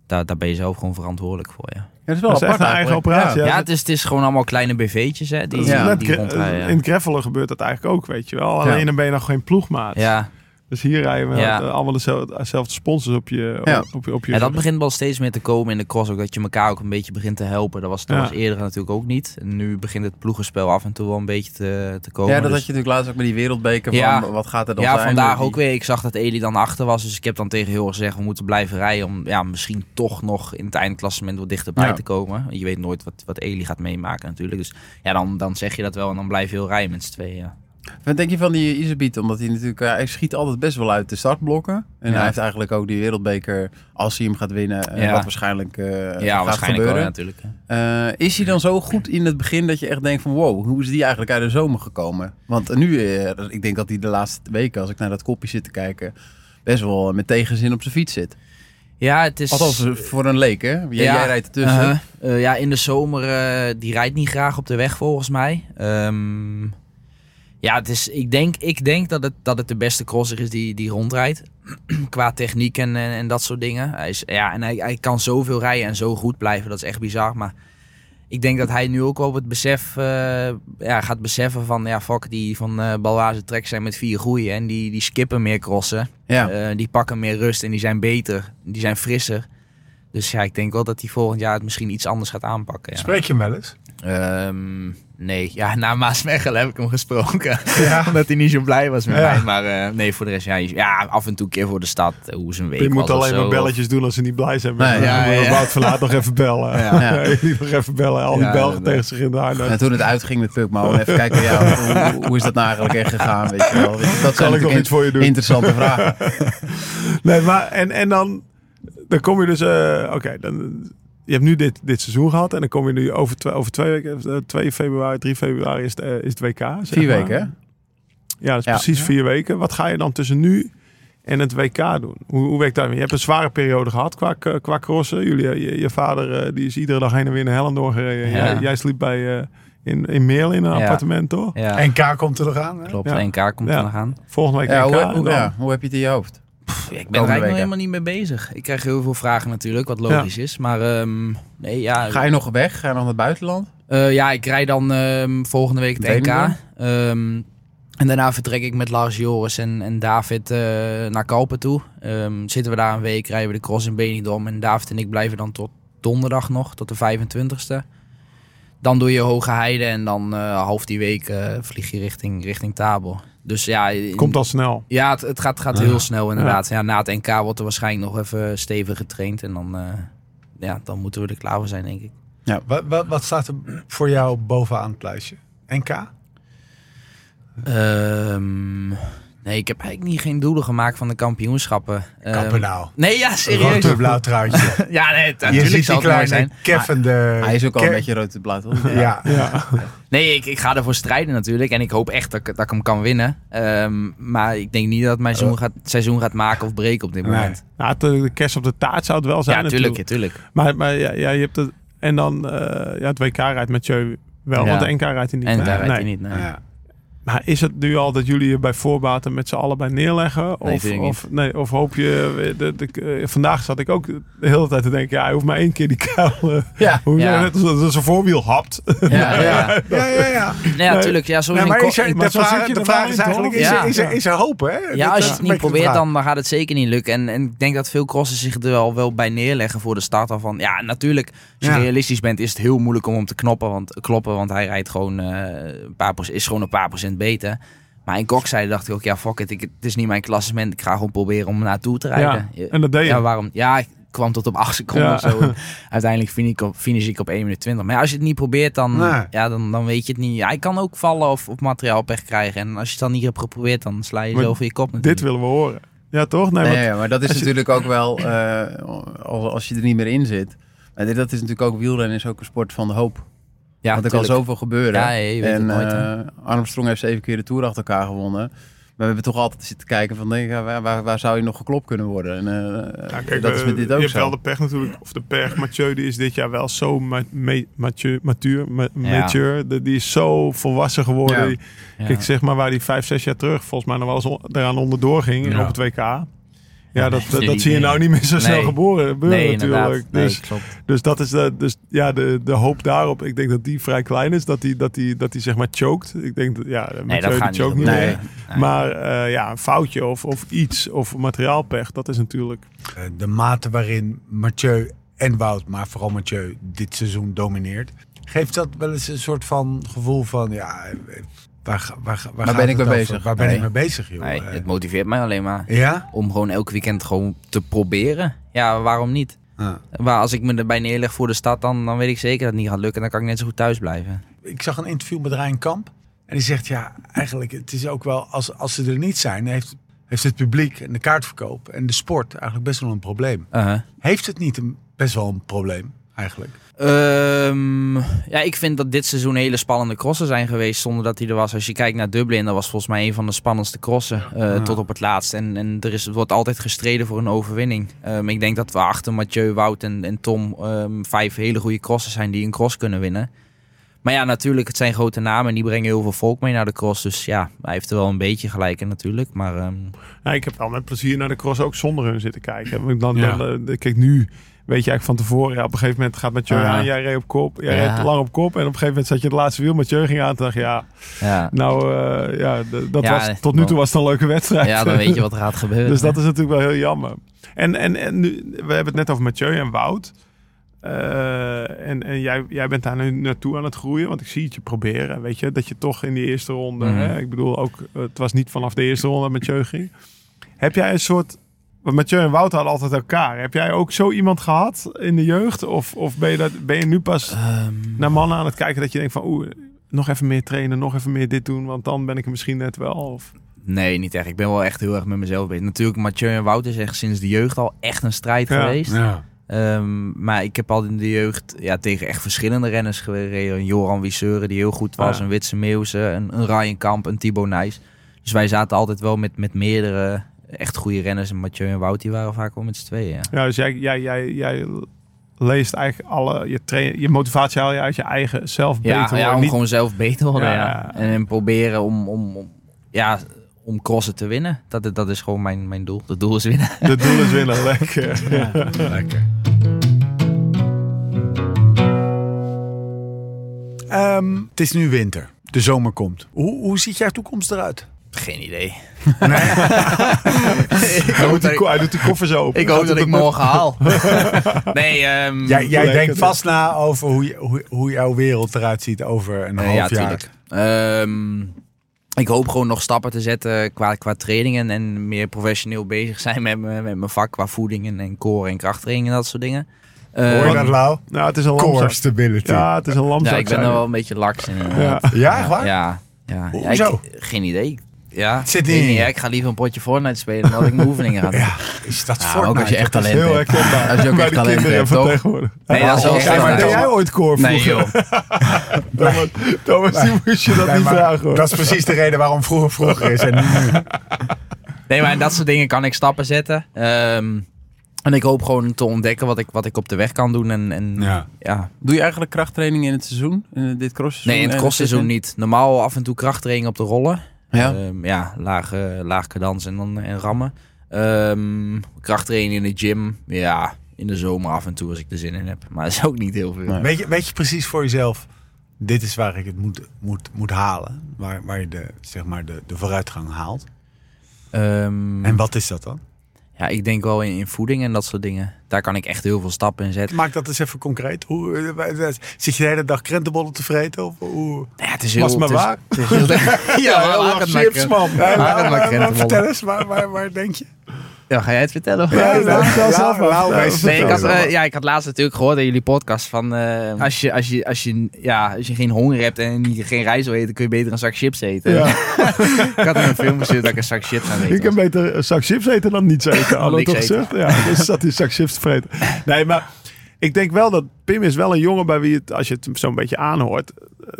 Speaker 7: daar, daar ben je zelf gewoon verantwoordelijk voor, ja.
Speaker 4: Ja, dat is wel
Speaker 6: Dat is echt een eigen
Speaker 4: eigenlijk.
Speaker 6: operatie.
Speaker 7: Ja,
Speaker 6: Ja,
Speaker 7: het, is, het is gewoon allemaal kleine BV'tjes, hè. Die,
Speaker 4: Ja.
Speaker 7: rondrijden.
Speaker 6: In het gravelen gebeurt dat eigenlijk ook, weet je wel. Alleen dan ben je nog geen ploegmaat.
Speaker 7: Ja,
Speaker 6: Dus hier rijden we
Speaker 7: Ja.
Speaker 6: met, eh, allemaal dezelfde, sponsors op je,
Speaker 4: Ja.
Speaker 6: op, op, op je
Speaker 7: Ja, dat begint wel steeds meer te komen in de cross. Ook dat je elkaar ook een beetje begint te helpen. Dat was, dat
Speaker 6: Ja.
Speaker 7: was eerder natuurlijk ook niet. En nu begint het ploegenspel af en toe wel een beetje te, te komen.
Speaker 4: Ja, dat
Speaker 7: Dus-
Speaker 4: had je natuurlijk laatst ook met die wereldbeker. Van,
Speaker 7: Ja.
Speaker 4: Wat gaat er dan
Speaker 7: ja,
Speaker 4: zijn?
Speaker 7: vandaag
Speaker 4: Die-
Speaker 7: ook weer. Ik zag dat Eli dan achter was. Dus ik heb dan tegen heel gezegd, we moeten blijven rijden. Om ja, misschien toch nog in het eindklassement wat dichterbij
Speaker 4: Ja.
Speaker 7: te komen. Want Je weet nooit wat, wat Eli gaat meemaken natuurlijk. Dus ja, dan, dan zeg je dat wel. En dan blijf je heel rijden met z'n tweeën. Ja.
Speaker 4: Wat denk je van die Isabiet? Omdat hij natuurlijk, eh, hij schiet altijd best wel uit de startblokken. En
Speaker 7: Ja.
Speaker 4: hij heeft eigenlijk ook die wereldbeker, als hij hem gaat winnen, eh,
Speaker 7: Ja.
Speaker 4: wat waarschijnlijk eh,
Speaker 7: ja,
Speaker 4: gaat
Speaker 7: waarschijnlijk
Speaker 4: gebeuren.
Speaker 7: ja, natuurlijk.
Speaker 4: Eh, is hij dan zo goed in het begin dat je echt denkt van wow, hoe is die eigenlijk uit de zomer gekomen? Want nu, ik denk dat hij de laatste weken, als ik naar dat kopje zit te kijken, best wel met tegenzin op zijn fiets zit.
Speaker 7: Ja, het is...
Speaker 4: Althans, voor een leek hè? Jij,
Speaker 7: Ja,
Speaker 4: jij rijdt ertussen.
Speaker 7: Uh-huh. Ja, in de zomer, die rijdt niet graag op de weg volgens mij. Ehm, ja, het is, ik, denk, ik denk dat het, dat het de beste crosser is die, die rondrijdt. Qua techniek en, en, en dat soort dingen. Hij is, ja, en hij, hij kan zoveel rijden en zo goed blijven. Dat is echt bizar. Maar ik denk dat hij nu ook wel het besef eh, ja, gaat beseffen van... Ja, fuck, die van eh Balwaze Trek zijn met vier groeien. En die, die skippen meer crossen.
Speaker 4: Ja.
Speaker 7: Eh, die pakken meer rust en die zijn beter. Die zijn frisser. Dus ja, ik denk wel dat hij volgend jaar het misschien iets anders gaat aanpakken. Ja.
Speaker 5: Spreek je hem wel eens?
Speaker 7: Ehm, nee, ja, na Maasmechelen heb ik hem gesproken. Omdat hij niet zo blij was met
Speaker 5: Ja.
Speaker 7: mij. Maar eh, nee, voor de rest, ja, ja, af en toe een keer voor de stad. eh, Hoe zijn week
Speaker 6: Je moet alleen maar
Speaker 7: of-
Speaker 6: belletjes doen als ze niet blij zijn. met
Speaker 4: Nee,
Speaker 7: ja, ja.
Speaker 6: Wout Verlaat nog even bellen.
Speaker 7: Ja.
Speaker 4: Ja.
Speaker 6: Nog even bellen. Al die
Speaker 7: Ja,
Speaker 6: Belgen tegen zich in de harde.
Speaker 4: En toen het uitging met Puk, maar even kijken, ja, hoe, hoe is dat nou eigenlijk echt gegaan? Weet je wel? Dat zijn
Speaker 6: Zal ik nog iets voor je doen?
Speaker 4: interessante vragen.
Speaker 6: Nee, maar en, en dan, dan kom je dus... eh, Oké, dan... Je hebt nu dit, dit seizoen gehad en dan kom je nu over, twee, over twee weken, eh, 2 februari, 3 februari is het, eh, is het WK. zeg
Speaker 4: Vier
Speaker 6: maar.
Speaker 4: weken, hè?
Speaker 6: Ja, dat is
Speaker 4: Ja.
Speaker 6: precies vier weken. Wat ga je dan tussen nu en het WK doen? Hoe, hoe werkt dat? Je hebt een zware periode gehad qua, qua crossen. Jullie, eh, je, je vader eh, die is iedere dag heen en weer naar Hellendoorn gereden.
Speaker 7: Ja.
Speaker 6: Jij, jij sliep bij, eh, in, in Meel in een
Speaker 7: Ja.
Speaker 6: appartement, toch?
Speaker 7: Ja,
Speaker 5: NK komt er nog aan. Hè?
Speaker 7: klopt.
Speaker 6: Ja.
Speaker 7: NK komt
Speaker 6: Ja.
Speaker 7: er nog aan.
Speaker 6: Volgende week
Speaker 4: Ja,
Speaker 6: WK.
Speaker 4: hoe,
Speaker 6: en
Speaker 4: hoe,
Speaker 6: dan-
Speaker 4: ja, hoe heb je het in je hoofd?
Speaker 7: Ik ben er eigenlijk nog helemaal niet mee bezig. Ik krijg heel veel vragen natuurlijk, wat logisch is. Maar ehm, nee, ja.
Speaker 4: Ga je nog weg? Ga je nog naar het buitenland?
Speaker 7: Eh, ja, ik rijd dan ehm, volgende week het NK.
Speaker 4: Benidorm?
Speaker 7: Ehm, en daarna vertrek ik met Lars Joris en, en David eh, naar Kalpen toe. Zitten we daar een week, rijden we de cross in Benidorm. En David en ik blijven dan tot donderdag nog, tot de 25ste. Dan doe je Hoge Heide en dan eh, half die week vlieg je richting, richting Tabel. Dus ja,
Speaker 6: Komt al snel.
Speaker 7: ja het, het gaat, gaat heel snel inderdaad. Ja. na het NK wordt er waarschijnlijk nog even stevig getraind. En dan, eh, ja, dan moeten we er klaar voor zijn, denk ik.
Speaker 5: Wat, wat, wat staat er voor jou bovenaan het lijstje? NK?
Speaker 7: Ehm, nee, ik heb eigenlijk niet geen doelen gemaakt van de kampioenschappen. Ehm,
Speaker 5: Kappen nou.
Speaker 7: Nee, ja, serieus.
Speaker 5: Rood en blauw truitje.
Speaker 7: Ja, nee, het-
Speaker 5: Je
Speaker 7: natuurlijk
Speaker 5: ziet die kleine
Speaker 7: zijn.
Speaker 5: Kevin de...
Speaker 4: Hij is ook al een beetje rood en blauw, toch?
Speaker 5: Ja.
Speaker 6: Ja.
Speaker 7: Nee, ik, ik ga ervoor strijden natuurlijk. En ik hoop echt dat ik, dat ik hem kan winnen. Ehm, maar ik denk niet dat het mijn seizoen gaat, seizoen gaat maken of breken op dit
Speaker 5: Nee.
Speaker 7: moment.
Speaker 6: Nou, het, de kerst op de taart zou het wel zijn
Speaker 7: Ja, tuurlijk,
Speaker 6: natuurlijk.
Speaker 7: tuurlijk.
Speaker 6: Maar, maar ja, ja, je hebt het... En dan eh, ja, het WK rijdt Mathieu wel,
Speaker 7: Ja.
Speaker 6: want de NK rijdt hij niet.
Speaker 7: En
Speaker 6: Nee.
Speaker 7: daar rijdt
Speaker 6: Nee.
Speaker 7: hij niet. Nee.
Speaker 5: Ja.
Speaker 6: Maar is het nu al dat jullie je bij voorbaten met z'n allen bij neerleggen?
Speaker 7: Nee,
Speaker 6: of, of, nee, of hoop je... De, de, eh, vandaag zat ik ook de hele tijd te denken... Ja, hij hoeft maar één keer die kuil... eh,
Speaker 4: Ja.
Speaker 6: hoe
Speaker 7: Ja.
Speaker 6: net als dat zijn voorwiel hapt.
Speaker 7: Ja, ja, ja.
Speaker 5: Ja, ja, ja.
Speaker 7: Nee, ja, tuurlijk. Ja, sowieso
Speaker 5: Ja, maar
Speaker 7: in
Speaker 5: is er,
Speaker 6: maar
Speaker 5: de
Speaker 6: zo
Speaker 5: vraag,
Speaker 6: je
Speaker 5: de vraag
Speaker 6: wel
Speaker 5: is eigenlijk, is,
Speaker 7: Ja.
Speaker 5: er, is, er, is er hoop, hè?
Speaker 7: Ja, als je het
Speaker 5: een
Speaker 7: niet probeert, dan, gaat het zeker niet lukken. En, en ik denk dat veel crossers zich er wel, wel bij neerleggen voor de start al van... Ja, natuurlijk, als je
Speaker 5: Ja.
Speaker 7: realistisch bent, is het heel moeilijk om hem te knoppen, want, kloppen. Want hij rijdt gewoon, eh, een paar, is gewoon een paar procent beter. Maar in Kokzijde dacht ik ook, ja, fuck it. Ik, het is niet mijn klassement. Ik ga gewoon proberen om naartoe te rijden.
Speaker 6: Ja, en dat deed je.
Speaker 7: Ja, waarom? Ja, ik kwam tot op 8 seconden
Speaker 6: Ja.
Speaker 7: of zo. Uiteindelijk finish ik, op, finish ik op 1 minuut 20. Maar ja, als je het niet probeert, dan,
Speaker 5: Nee.
Speaker 7: ja, dan, dan weet je het niet. Hij kan ook vallen of, of materiaalpech krijgen. En als je het dan niet hebt geprobeerd, dan sla je
Speaker 6: Maar
Speaker 7: zo voor je kop natuurlijk.
Speaker 6: Dit willen we horen. Ja, toch? Nee,
Speaker 4: Nee,
Speaker 6: want-
Speaker 4: ja, maar dat is
Speaker 6: je-
Speaker 4: natuurlijk ook wel, eh, als, als je er niet meer in zit. Maar dit- dat is natuurlijk ook, wielrennen is ook een sport van de hoop.
Speaker 7: Ja,
Speaker 4: Want er kan zoveel gebeuren.
Speaker 7: Ja, je weet het
Speaker 4: en
Speaker 7: nooit,
Speaker 4: eh, Armstrong heeft zeven keer de Tour achter elkaar gewonnen. Maar we hebben toch altijd zitten kijken van, denk, ik, waar, waar, waar zou je nog geklopt kunnen worden? En, eh,
Speaker 6: Ja, kijk,
Speaker 4: dat is
Speaker 6: eh,
Speaker 4: met dit
Speaker 6: je
Speaker 4: ook
Speaker 6: hebt
Speaker 4: zo.
Speaker 6: wel de pech natuurlijk, of de pech. Mathieu die is dit jaar wel zo ma ma matuur, matuur, ma-
Speaker 7: Ja.
Speaker 6: mature. De- Die is zo volwassen geworden.
Speaker 4: Ja.
Speaker 6: Die-
Speaker 7: Ja.
Speaker 6: Kijk, zeg maar waar hij vijf, zes jaar terug volgens mij nog wel eens on- eraan onderdoor ging
Speaker 5: Ja.
Speaker 6: op het WK. Ja, dat, dat, zie je nou niet meer zo snel
Speaker 7: Nee.
Speaker 6: geboren gebeuren
Speaker 7: nee,
Speaker 6: natuurlijk.
Speaker 7: Nee,
Speaker 6: Dus,
Speaker 7: klopt.
Speaker 6: dus dat is de, dus, ja, de, de hoop daarop. Ik denk dat die vrij klein is. Dat die, dat die, dat die zeg maar choked. Ik denk dat, ja,
Speaker 7: Nee,
Speaker 6: Mathieu
Speaker 7: dat
Speaker 6: die
Speaker 7: gaat niet
Speaker 6: choke niet
Speaker 7: gebeuren.
Speaker 6: meer.
Speaker 7: Nee.
Speaker 6: Maar eh, ja, een foutje of, of iets of materiaalpech, dat is natuurlijk...
Speaker 5: Eh, de mate waarin Mathieu en Wout, maar vooral Mathieu, dit seizoen domineert. Geeft dat wel eens een soort van gevoel van, ja, waar, waar, waar, gaat
Speaker 4: ben ik mee
Speaker 5: over?
Speaker 4: bezig?
Speaker 5: Waar ben
Speaker 7: Nee.
Speaker 5: ik mee bezig, joh?
Speaker 7: Nee,
Speaker 5: Eh,
Speaker 7: het motiveert mij alleen maar.
Speaker 5: ja?
Speaker 7: Om gewoon elk weekend gewoon te proberen. Ja, waarom niet?
Speaker 5: Ja.
Speaker 7: Maar als ik me erbij neerleg voor de stad, dan, dan weet ik zeker dat het niet gaat lukken. Dan kan ik net zo goed thuis blijven.
Speaker 5: Ik zag een interview met Rijn Kamp. En die zegt, ja, eigenlijk, het is ook wel, als, als ze er niet zijn, heeft, heeft het publiek en de kaartverkoop en de sport eigenlijk best wel een probleem.
Speaker 7: Uh-huh.
Speaker 5: Heeft het niet een, best wel een probleem, eigenlijk?
Speaker 7: Ehm, ja, ik vind dat dit seizoen hele spannende crossen zijn geweest zonder dat hij er was. Als je kijkt naar Dublin, dat was volgens mij een van de spannendste crossen eh,
Speaker 5: Ja.
Speaker 7: tot op het laatst. En, en er is, wordt altijd gestreden voor een overwinning. Ehm, ik denk dat we achter Mathieu, Wout en, en Tom ehm, vijf hele goede crossen zijn die een cross kunnen winnen. Maar ja, natuurlijk, het zijn grote namen en die brengen heel veel volk mee naar de cross. Dus ja, hij heeft er wel een beetje gelijk in natuurlijk. Maar ehm,
Speaker 6: Ja, ik heb wel met plezier naar de cross ook zonder hun zitten kijken. Want Dan,
Speaker 5: Ja.
Speaker 6: dan, kijk, nu weet je eigenlijk van tevoren. Ja, op een gegeven moment gaat Mathieu
Speaker 7: Ah.
Speaker 6: aan. Jij reed op kop. Jij
Speaker 7: Ja.
Speaker 6: reed lang op kop. En op een gegeven moment zat je het laatste wiel. Mathieu ging aan. Toen dacht ja,
Speaker 7: ja,
Speaker 6: nou, eh, ja, dat
Speaker 7: Ja,
Speaker 6: was, tot nu toe was het een leuke wedstrijd.
Speaker 7: ja, dan weet je wat er gaat gebeuren.
Speaker 6: dus dat is natuurlijk wel heel jammer. En, en, en nu, we hebben het net over Mathieu en Wout. Eh, en en jij, jij bent daar nu naartoe aan het groeien, want ik zie het je proberen. Weet je, dat je toch in die eerste ronde,
Speaker 7: Mhm.
Speaker 6: hè, ik bedoel ook, het was niet vanaf de eerste ronde dat Mathieu ging. Heb jij een soort, Mathieu en Wout hadden altijd elkaar. Heb jij ook zo iemand gehad in de jeugd? Of, of ben, je dat, ben je nu pas
Speaker 7: Ehm,
Speaker 6: naar mannen aan het kijken dat je denkt van, oeh, nog even meer trainen, nog even meer dit doen, want dan ben ik er misschien net wel. Of,
Speaker 7: Nee, niet echt. Ik ben wel echt heel erg met mezelf bezig. Natuurlijk, Mathieu en Wout is echt sinds de jeugd al echt een strijd
Speaker 6: Ja.
Speaker 7: geweest.
Speaker 5: Ja.
Speaker 7: Ehm, maar ik heb al in de jeugd ja, tegen echt verschillende renners gereden. Een Joran Wisseuren die heel goed was.
Speaker 6: Ja.
Speaker 7: Een Witse Meeuwse. Een, een Ryan Kamp. Een Thibaut Nijs. Dus wij zaten altijd wel met, met meerdere echt goede renners. En Mathieu en Wout die waren vaak wel met z'n tweeën. Ja.
Speaker 6: Ja, dus jij, jij, jij, jij leest eigenlijk alle, je, train, je motivatie haal je uit je eigen zelf beter
Speaker 7: Ja, ja, om
Speaker 6: Niet-
Speaker 7: gewoon zelf beter te worden.
Speaker 6: Ja,
Speaker 7: Ja,
Speaker 6: ja.
Speaker 7: En, en proberen om, om, om, ja, om crossen te winnen. Dat, dat is gewoon mijn, mijn doel. Het doel is winnen.
Speaker 6: De doel is winnen. Lekker.
Speaker 5: Lekker. Ehm, het is nu winter. De zomer komt. Hoe, hoe ziet jouw toekomst eruit?
Speaker 7: Geen idee.
Speaker 6: Hij doet, die, hij doet die koffers open.
Speaker 7: Ik hoop dat ik morgen haal. nee, ehm,
Speaker 5: Jij, jij
Speaker 6: Lekker
Speaker 5: denkt vast na over hoe, je- hoe, hoe jouw wereld eruit ziet over een
Speaker 7: Nee,
Speaker 5: half
Speaker 7: ja,
Speaker 5: jaar.
Speaker 7: tuurlijk. Ehm, ik hoop gewoon nog stappen te zetten qua, qua trainingen en meer professioneel bezig zijn met, mijn- met mijn vak qua voeding en, en core en krachttraining en dat soort dingen.
Speaker 5: Hoor je
Speaker 7: Ehm,
Speaker 5: dat, Lau?
Speaker 6: Nou, het is een
Speaker 5: Core stability.
Speaker 6: Ja, het is een
Speaker 7: ja,
Speaker 6: lamzak.
Speaker 7: ik ben er wel
Speaker 6: we.
Speaker 7: een beetje laks in.
Speaker 6: Ja.
Speaker 5: Ja, echt waar?
Speaker 7: Ja, ja. ja
Speaker 5: Hoezo?
Speaker 7: ik, geen idee. Ja,
Speaker 5: Het zit niet
Speaker 7: ja, ik ga liever een potje Fortnite spelen dan dat ik mijn oefeningen ga doen.
Speaker 5: Ja, is dat
Speaker 4: Ja,
Speaker 5: Fortnite?
Speaker 4: ook als je echt
Speaker 5: Dat is
Speaker 4: talent
Speaker 6: Heel
Speaker 4: hebt.
Speaker 6: herkenbaar.
Speaker 4: Als je ook echt talent hebt,
Speaker 6: van
Speaker 4: toch?
Speaker 6: tegenwoordig.
Speaker 7: Nee, dat is wel
Speaker 5: Ja,
Speaker 7: slecht.
Speaker 5: maar
Speaker 6: deed jij ooit core
Speaker 7: Nee
Speaker 6: vroeger?
Speaker 7: joh.
Speaker 6: Thomas, Thomas die moest je dat
Speaker 5: Nee,
Speaker 6: niet
Speaker 5: maar
Speaker 6: vragen hoor.
Speaker 5: Dat is precies de reden waarom vroeger vroeger is en niet nu.
Speaker 7: Nee, maar in dat soort dingen kan ik stappen zetten. Ehm, en ik hoop gewoon te ontdekken wat ik, wat ik op de weg kan doen. En, en
Speaker 5: Ja.
Speaker 7: ja.
Speaker 4: Doe je eigenlijk krachttraining in het seizoen? In dit crossseizoen?
Speaker 7: Nee, in het
Speaker 4: En
Speaker 7: crossseizoen niet. Normaal af en toe krachttraining op de rollen.
Speaker 4: Ja.
Speaker 7: Ehm, ja, laag, eh, laag cadans en dan en rammen. Ehm krachttraining in de gym. Ja, in de zomer af en toe als ik er zin in heb. Maar dat is ook niet heel veel.
Speaker 4: Nee.
Speaker 5: Weet, je, weet je precies voor jezelf, dit is waar ik het moet, moet, moet halen. Waar, waar je de, zeg maar de, de vooruitgang haalt.
Speaker 7: Ehm,
Speaker 5: En wat is dat dan?
Speaker 7: Ja, ik denk wel in, in voeding en dat soort dingen. Daar kan ik echt heel veel stappen in zetten.
Speaker 5: Maak dat eens even concreet. Hoe, eh, zit je de hele dag krentenbollen te vreten? Of hoe?
Speaker 7: Ja, het is heel...
Speaker 6: Was maar
Speaker 7: het is-
Speaker 6: waar.
Speaker 7: het is heel- ja,
Speaker 6: heel chips, man.
Speaker 7: maar
Speaker 5: maar, maar, vertel eens, waar, waar, waar denk je?
Speaker 7: Ja, ga jij het vertellen?
Speaker 6: Ja, nou, vertel zelf maar.
Speaker 5: Lau,
Speaker 6: Vertel.
Speaker 5: wees-
Speaker 7: Nee, ik had, eh, ja, ik had laatst natuurlijk gehoord in jullie podcast van eh, als, je, als, je, als, je, ja, als je geen honger hebt en niet, geen rijst wil eten, kun je beter een zak chips eten.
Speaker 6: Ja.
Speaker 7: ik had in een film gezien dat ik een zak chips aan het eten
Speaker 6: Ik kan beter een zak chips eten dan niets eten. Hadden toch gezegd? Ja, dus zat een zak chips te vreten. Nee, maar ik denk wel dat Pim is wel een jongen bij wie het, als je het zo'n beetje aanhoort,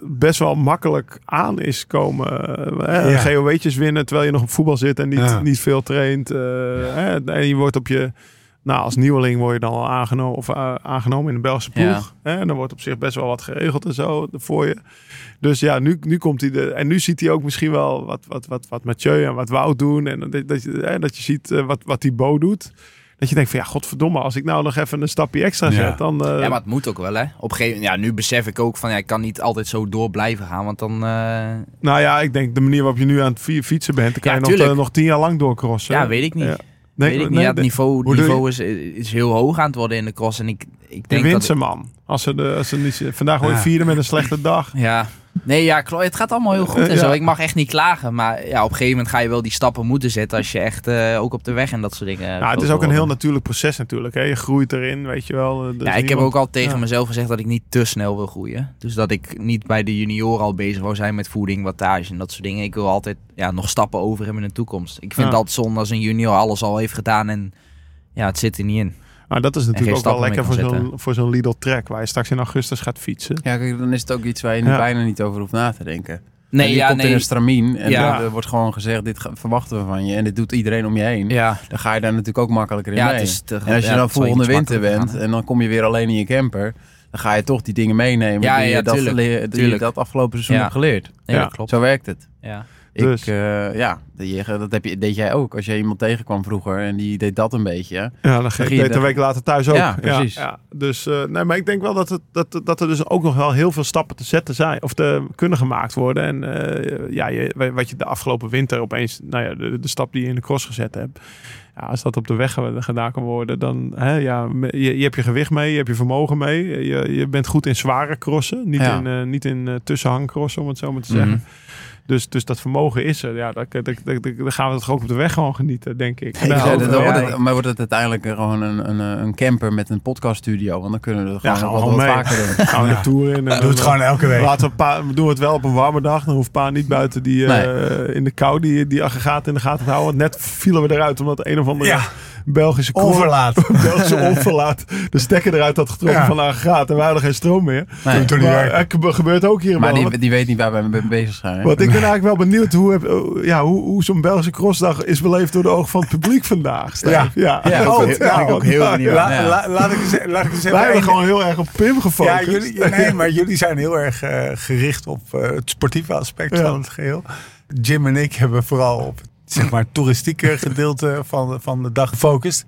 Speaker 6: best wel makkelijk aan is komen. eh,
Speaker 5: Ja.
Speaker 6: GOW'tjes winnen terwijl je nog op voetbal zit en niet,
Speaker 5: Ja.
Speaker 6: niet veel traint. eh, hè, en je wordt op je... Nou, als nieuweling word je dan al aangenomen, of, eh, aangenomen in de Belgische ploeg. Hè, en dan wordt op zich best wel wat geregeld en zo voor je. Dus ja, nu, nu komt hij de. En nu ziet hij ook misschien wel wat, wat, wat, wat Mathieu en wat Wout doen. En dat, dat, je, hè, dat je ziet eh, wat, wat Thibaut doet. Dat je denkt van ja, godverdomme, als ik nou nog even een stapje extra
Speaker 5: Ja.
Speaker 6: zet, dan. eh,
Speaker 7: Ja, maar het moet ook wel, hè? Op een gegeven ja, nu besef ik ook van, ja, ik kan niet altijd zo door blijven gaan, want dan... eh,
Speaker 6: Nou ja, ik denk de manier waarop je nu aan het fi- fietsen bent, dan kan
Speaker 7: Ja,
Speaker 6: je nog, eh, nog tien jaar lang doorcrossen.
Speaker 7: ja, weet ik niet.
Speaker 6: Ja. Nee,
Speaker 7: weet ik niet.
Speaker 6: nee,
Speaker 7: het
Speaker 6: de-
Speaker 7: niveau, niveau is, is heel hoog aan het worden in de cross. En ik, ik
Speaker 6: de
Speaker 7: denk dat...
Speaker 6: winst man. Als ze, de, als ze niet, vandaag hoor je
Speaker 5: Ja.
Speaker 6: vierde met een slechte dag.
Speaker 7: Ja. Nee, ja. Het gaat allemaal heel goed en
Speaker 6: Eh,
Speaker 7: zo. Ik mag echt niet klagen. Maar ja, op een gegeven moment ga je wel die stappen moeten zetten als je echt eh, ook op de weg en dat soort dingen.
Speaker 6: Ja, het is ook een heel natuurlijk proces natuurlijk. Hè. Je groeit erin, weet je wel. Dus
Speaker 7: Ja, ik heb ook al tegen
Speaker 6: ja.
Speaker 7: mezelf gezegd dat ik niet te snel wil groeien. Dus dat ik niet bij de junioren al bezig wou zijn met voeding, wattage en dat soort dingen. Ik wil altijd ja, nog stappen over hebben in de toekomst. Ik vind altijd zonde als een junior alles al heeft gedaan en ja, het zit er niet in.
Speaker 6: Maar dat is natuurlijk ook wel lekker voor zo'n, voor zo'n Lidl Trek, waar je straks in augustus gaat fietsen.
Speaker 4: Ja, kijk, dan is het ook iets waar je nu
Speaker 6: Ja.
Speaker 4: bijna niet over hoeft na te denken.
Speaker 7: Nee,
Speaker 4: En je
Speaker 7: ja,
Speaker 4: komt in
Speaker 7: nee.
Speaker 4: een stramien en
Speaker 7: Ja.
Speaker 4: er wordt gewoon gezegd, dit verwachten we van je. En dit doet iedereen om je heen.
Speaker 7: Ja,
Speaker 4: Dan ga je daar natuurlijk ook makkelijker in
Speaker 7: ja
Speaker 4: mee.
Speaker 7: het is te,
Speaker 4: en als je dan volgende winter bent
Speaker 7: gaan,
Speaker 4: en dan kom je weer alleen in je camper, dan ga je toch die dingen meenemen
Speaker 7: Ja,
Speaker 4: die,
Speaker 7: ja,
Speaker 4: je dat,
Speaker 7: tuurlijk.
Speaker 4: die je dat afgelopen seizoen
Speaker 7: Ja.
Speaker 4: hebt geleerd.
Speaker 7: Nee,
Speaker 6: Ja.
Speaker 7: dat klopt.
Speaker 4: Zo werkt het.
Speaker 7: Ja.
Speaker 6: Dus.
Speaker 4: Ik, eh, ja, dat, dat heb je, deed jij ook. Als je iemand tegenkwam vroeger en die deed dat een beetje.
Speaker 6: Ja, dan
Speaker 4: ging
Speaker 6: je deed een week later thuis ook.
Speaker 4: Ja, precies.
Speaker 6: Ja, Dus, eh, nee, maar ik denk wel dat, het, dat, dat er dus ook nog wel heel veel stappen te zetten zijn. Of te kunnen gemaakt worden. En eh, ja, je, wat je de afgelopen winter opeens, nou ja, de, de stap die je in de cross gezet hebt. Ja, als dat op de weg ge- gedaan kan worden, dan hè, ja, je, je hebt je gewicht mee, je hebt je vermogen mee. Je, je bent goed in zware crossen, niet
Speaker 4: Ja.
Speaker 6: in, eh, niet in eh, tussenhangcrossen, om het zo maar te zeggen.
Speaker 7: Mhm.
Speaker 6: Dus, dus dat vermogen is er. Ja, dan, dan, dan, dan gaan we het ook op de weg gewoon genieten, denk ik. Nou,
Speaker 4: zei, dan
Speaker 6: ja,
Speaker 4: wordt het, maar wordt het uiteindelijk gewoon een, een, een camper met een podcaststudio? Want dan kunnen we het
Speaker 6: Ja,
Speaker 4: gewoon
Speaker 6: gaan we
Speaker 4: nog wat, vaker doen.
Speaker 6: gaan we de tour in. en
Speaker 5: Doe
Speaker 6: dan,
Speaker 5: het gewoon elke week.
Speaker 6: Laten we, pa, we doen het wel op een warme dag. Dan hoeft pa niet buiten die, eh, in de kou die, die aggregaat in de gaten te houden. Want net vielen we eruit omdat een of andere
Speaker 5: Ja.
Speaker 6: Belgische
Speaker 5: Onverlaat.
Speaker 6: Belgische onverlaat de stekker eruit had getrokken
Speaker 5: Ja.
Speaker 6: van de aggregaat. En wij hadden geen stroom meer.
Speaker 4: Nee.
Speaker 5: Toen niet
Speaker 6: Maar
Speaker 5: werkt.
Speaker 6: het gebeurt ook hier
Speaker 4: Maar die, die weet niet waar wij mee bezig zijn. hè?
Speaker 6: Want ik ben eigenlijk wel benieuwd hoe, oh, ja, hoe, hoe zo'n Belgische crossdag is beleefd door de ogen van het publiek vandaag. Stijf.
Speaker 5: Ja.
Speaker 6: ja.
Speaker 4: Ja,
Speaker 6: Oh,
Speaker 4: ook-
Speaker 6: ja,
Speaker 4: ben ik ook heel benieuwd.
Speaker 5: La-
Speaker 4: Ja.
Speaker 5: la- laat ik eens, laat ik eens even
Speaker 6: Wij hebben gewoon heel erg op Pim
Speaker 5: Ja,
Speaker 6: gefocust.
Speaker 5: jullie, nee, maar jullie zijn heel erg eh, gericht op eh, het sportieve aspect
Speaker 6: Ja.
Speaker 5: van het geheel. Jim en ik hebben vooral op het
Speaker 2: zeg maar, toeristieke gedeelte van, van de dag gefocust.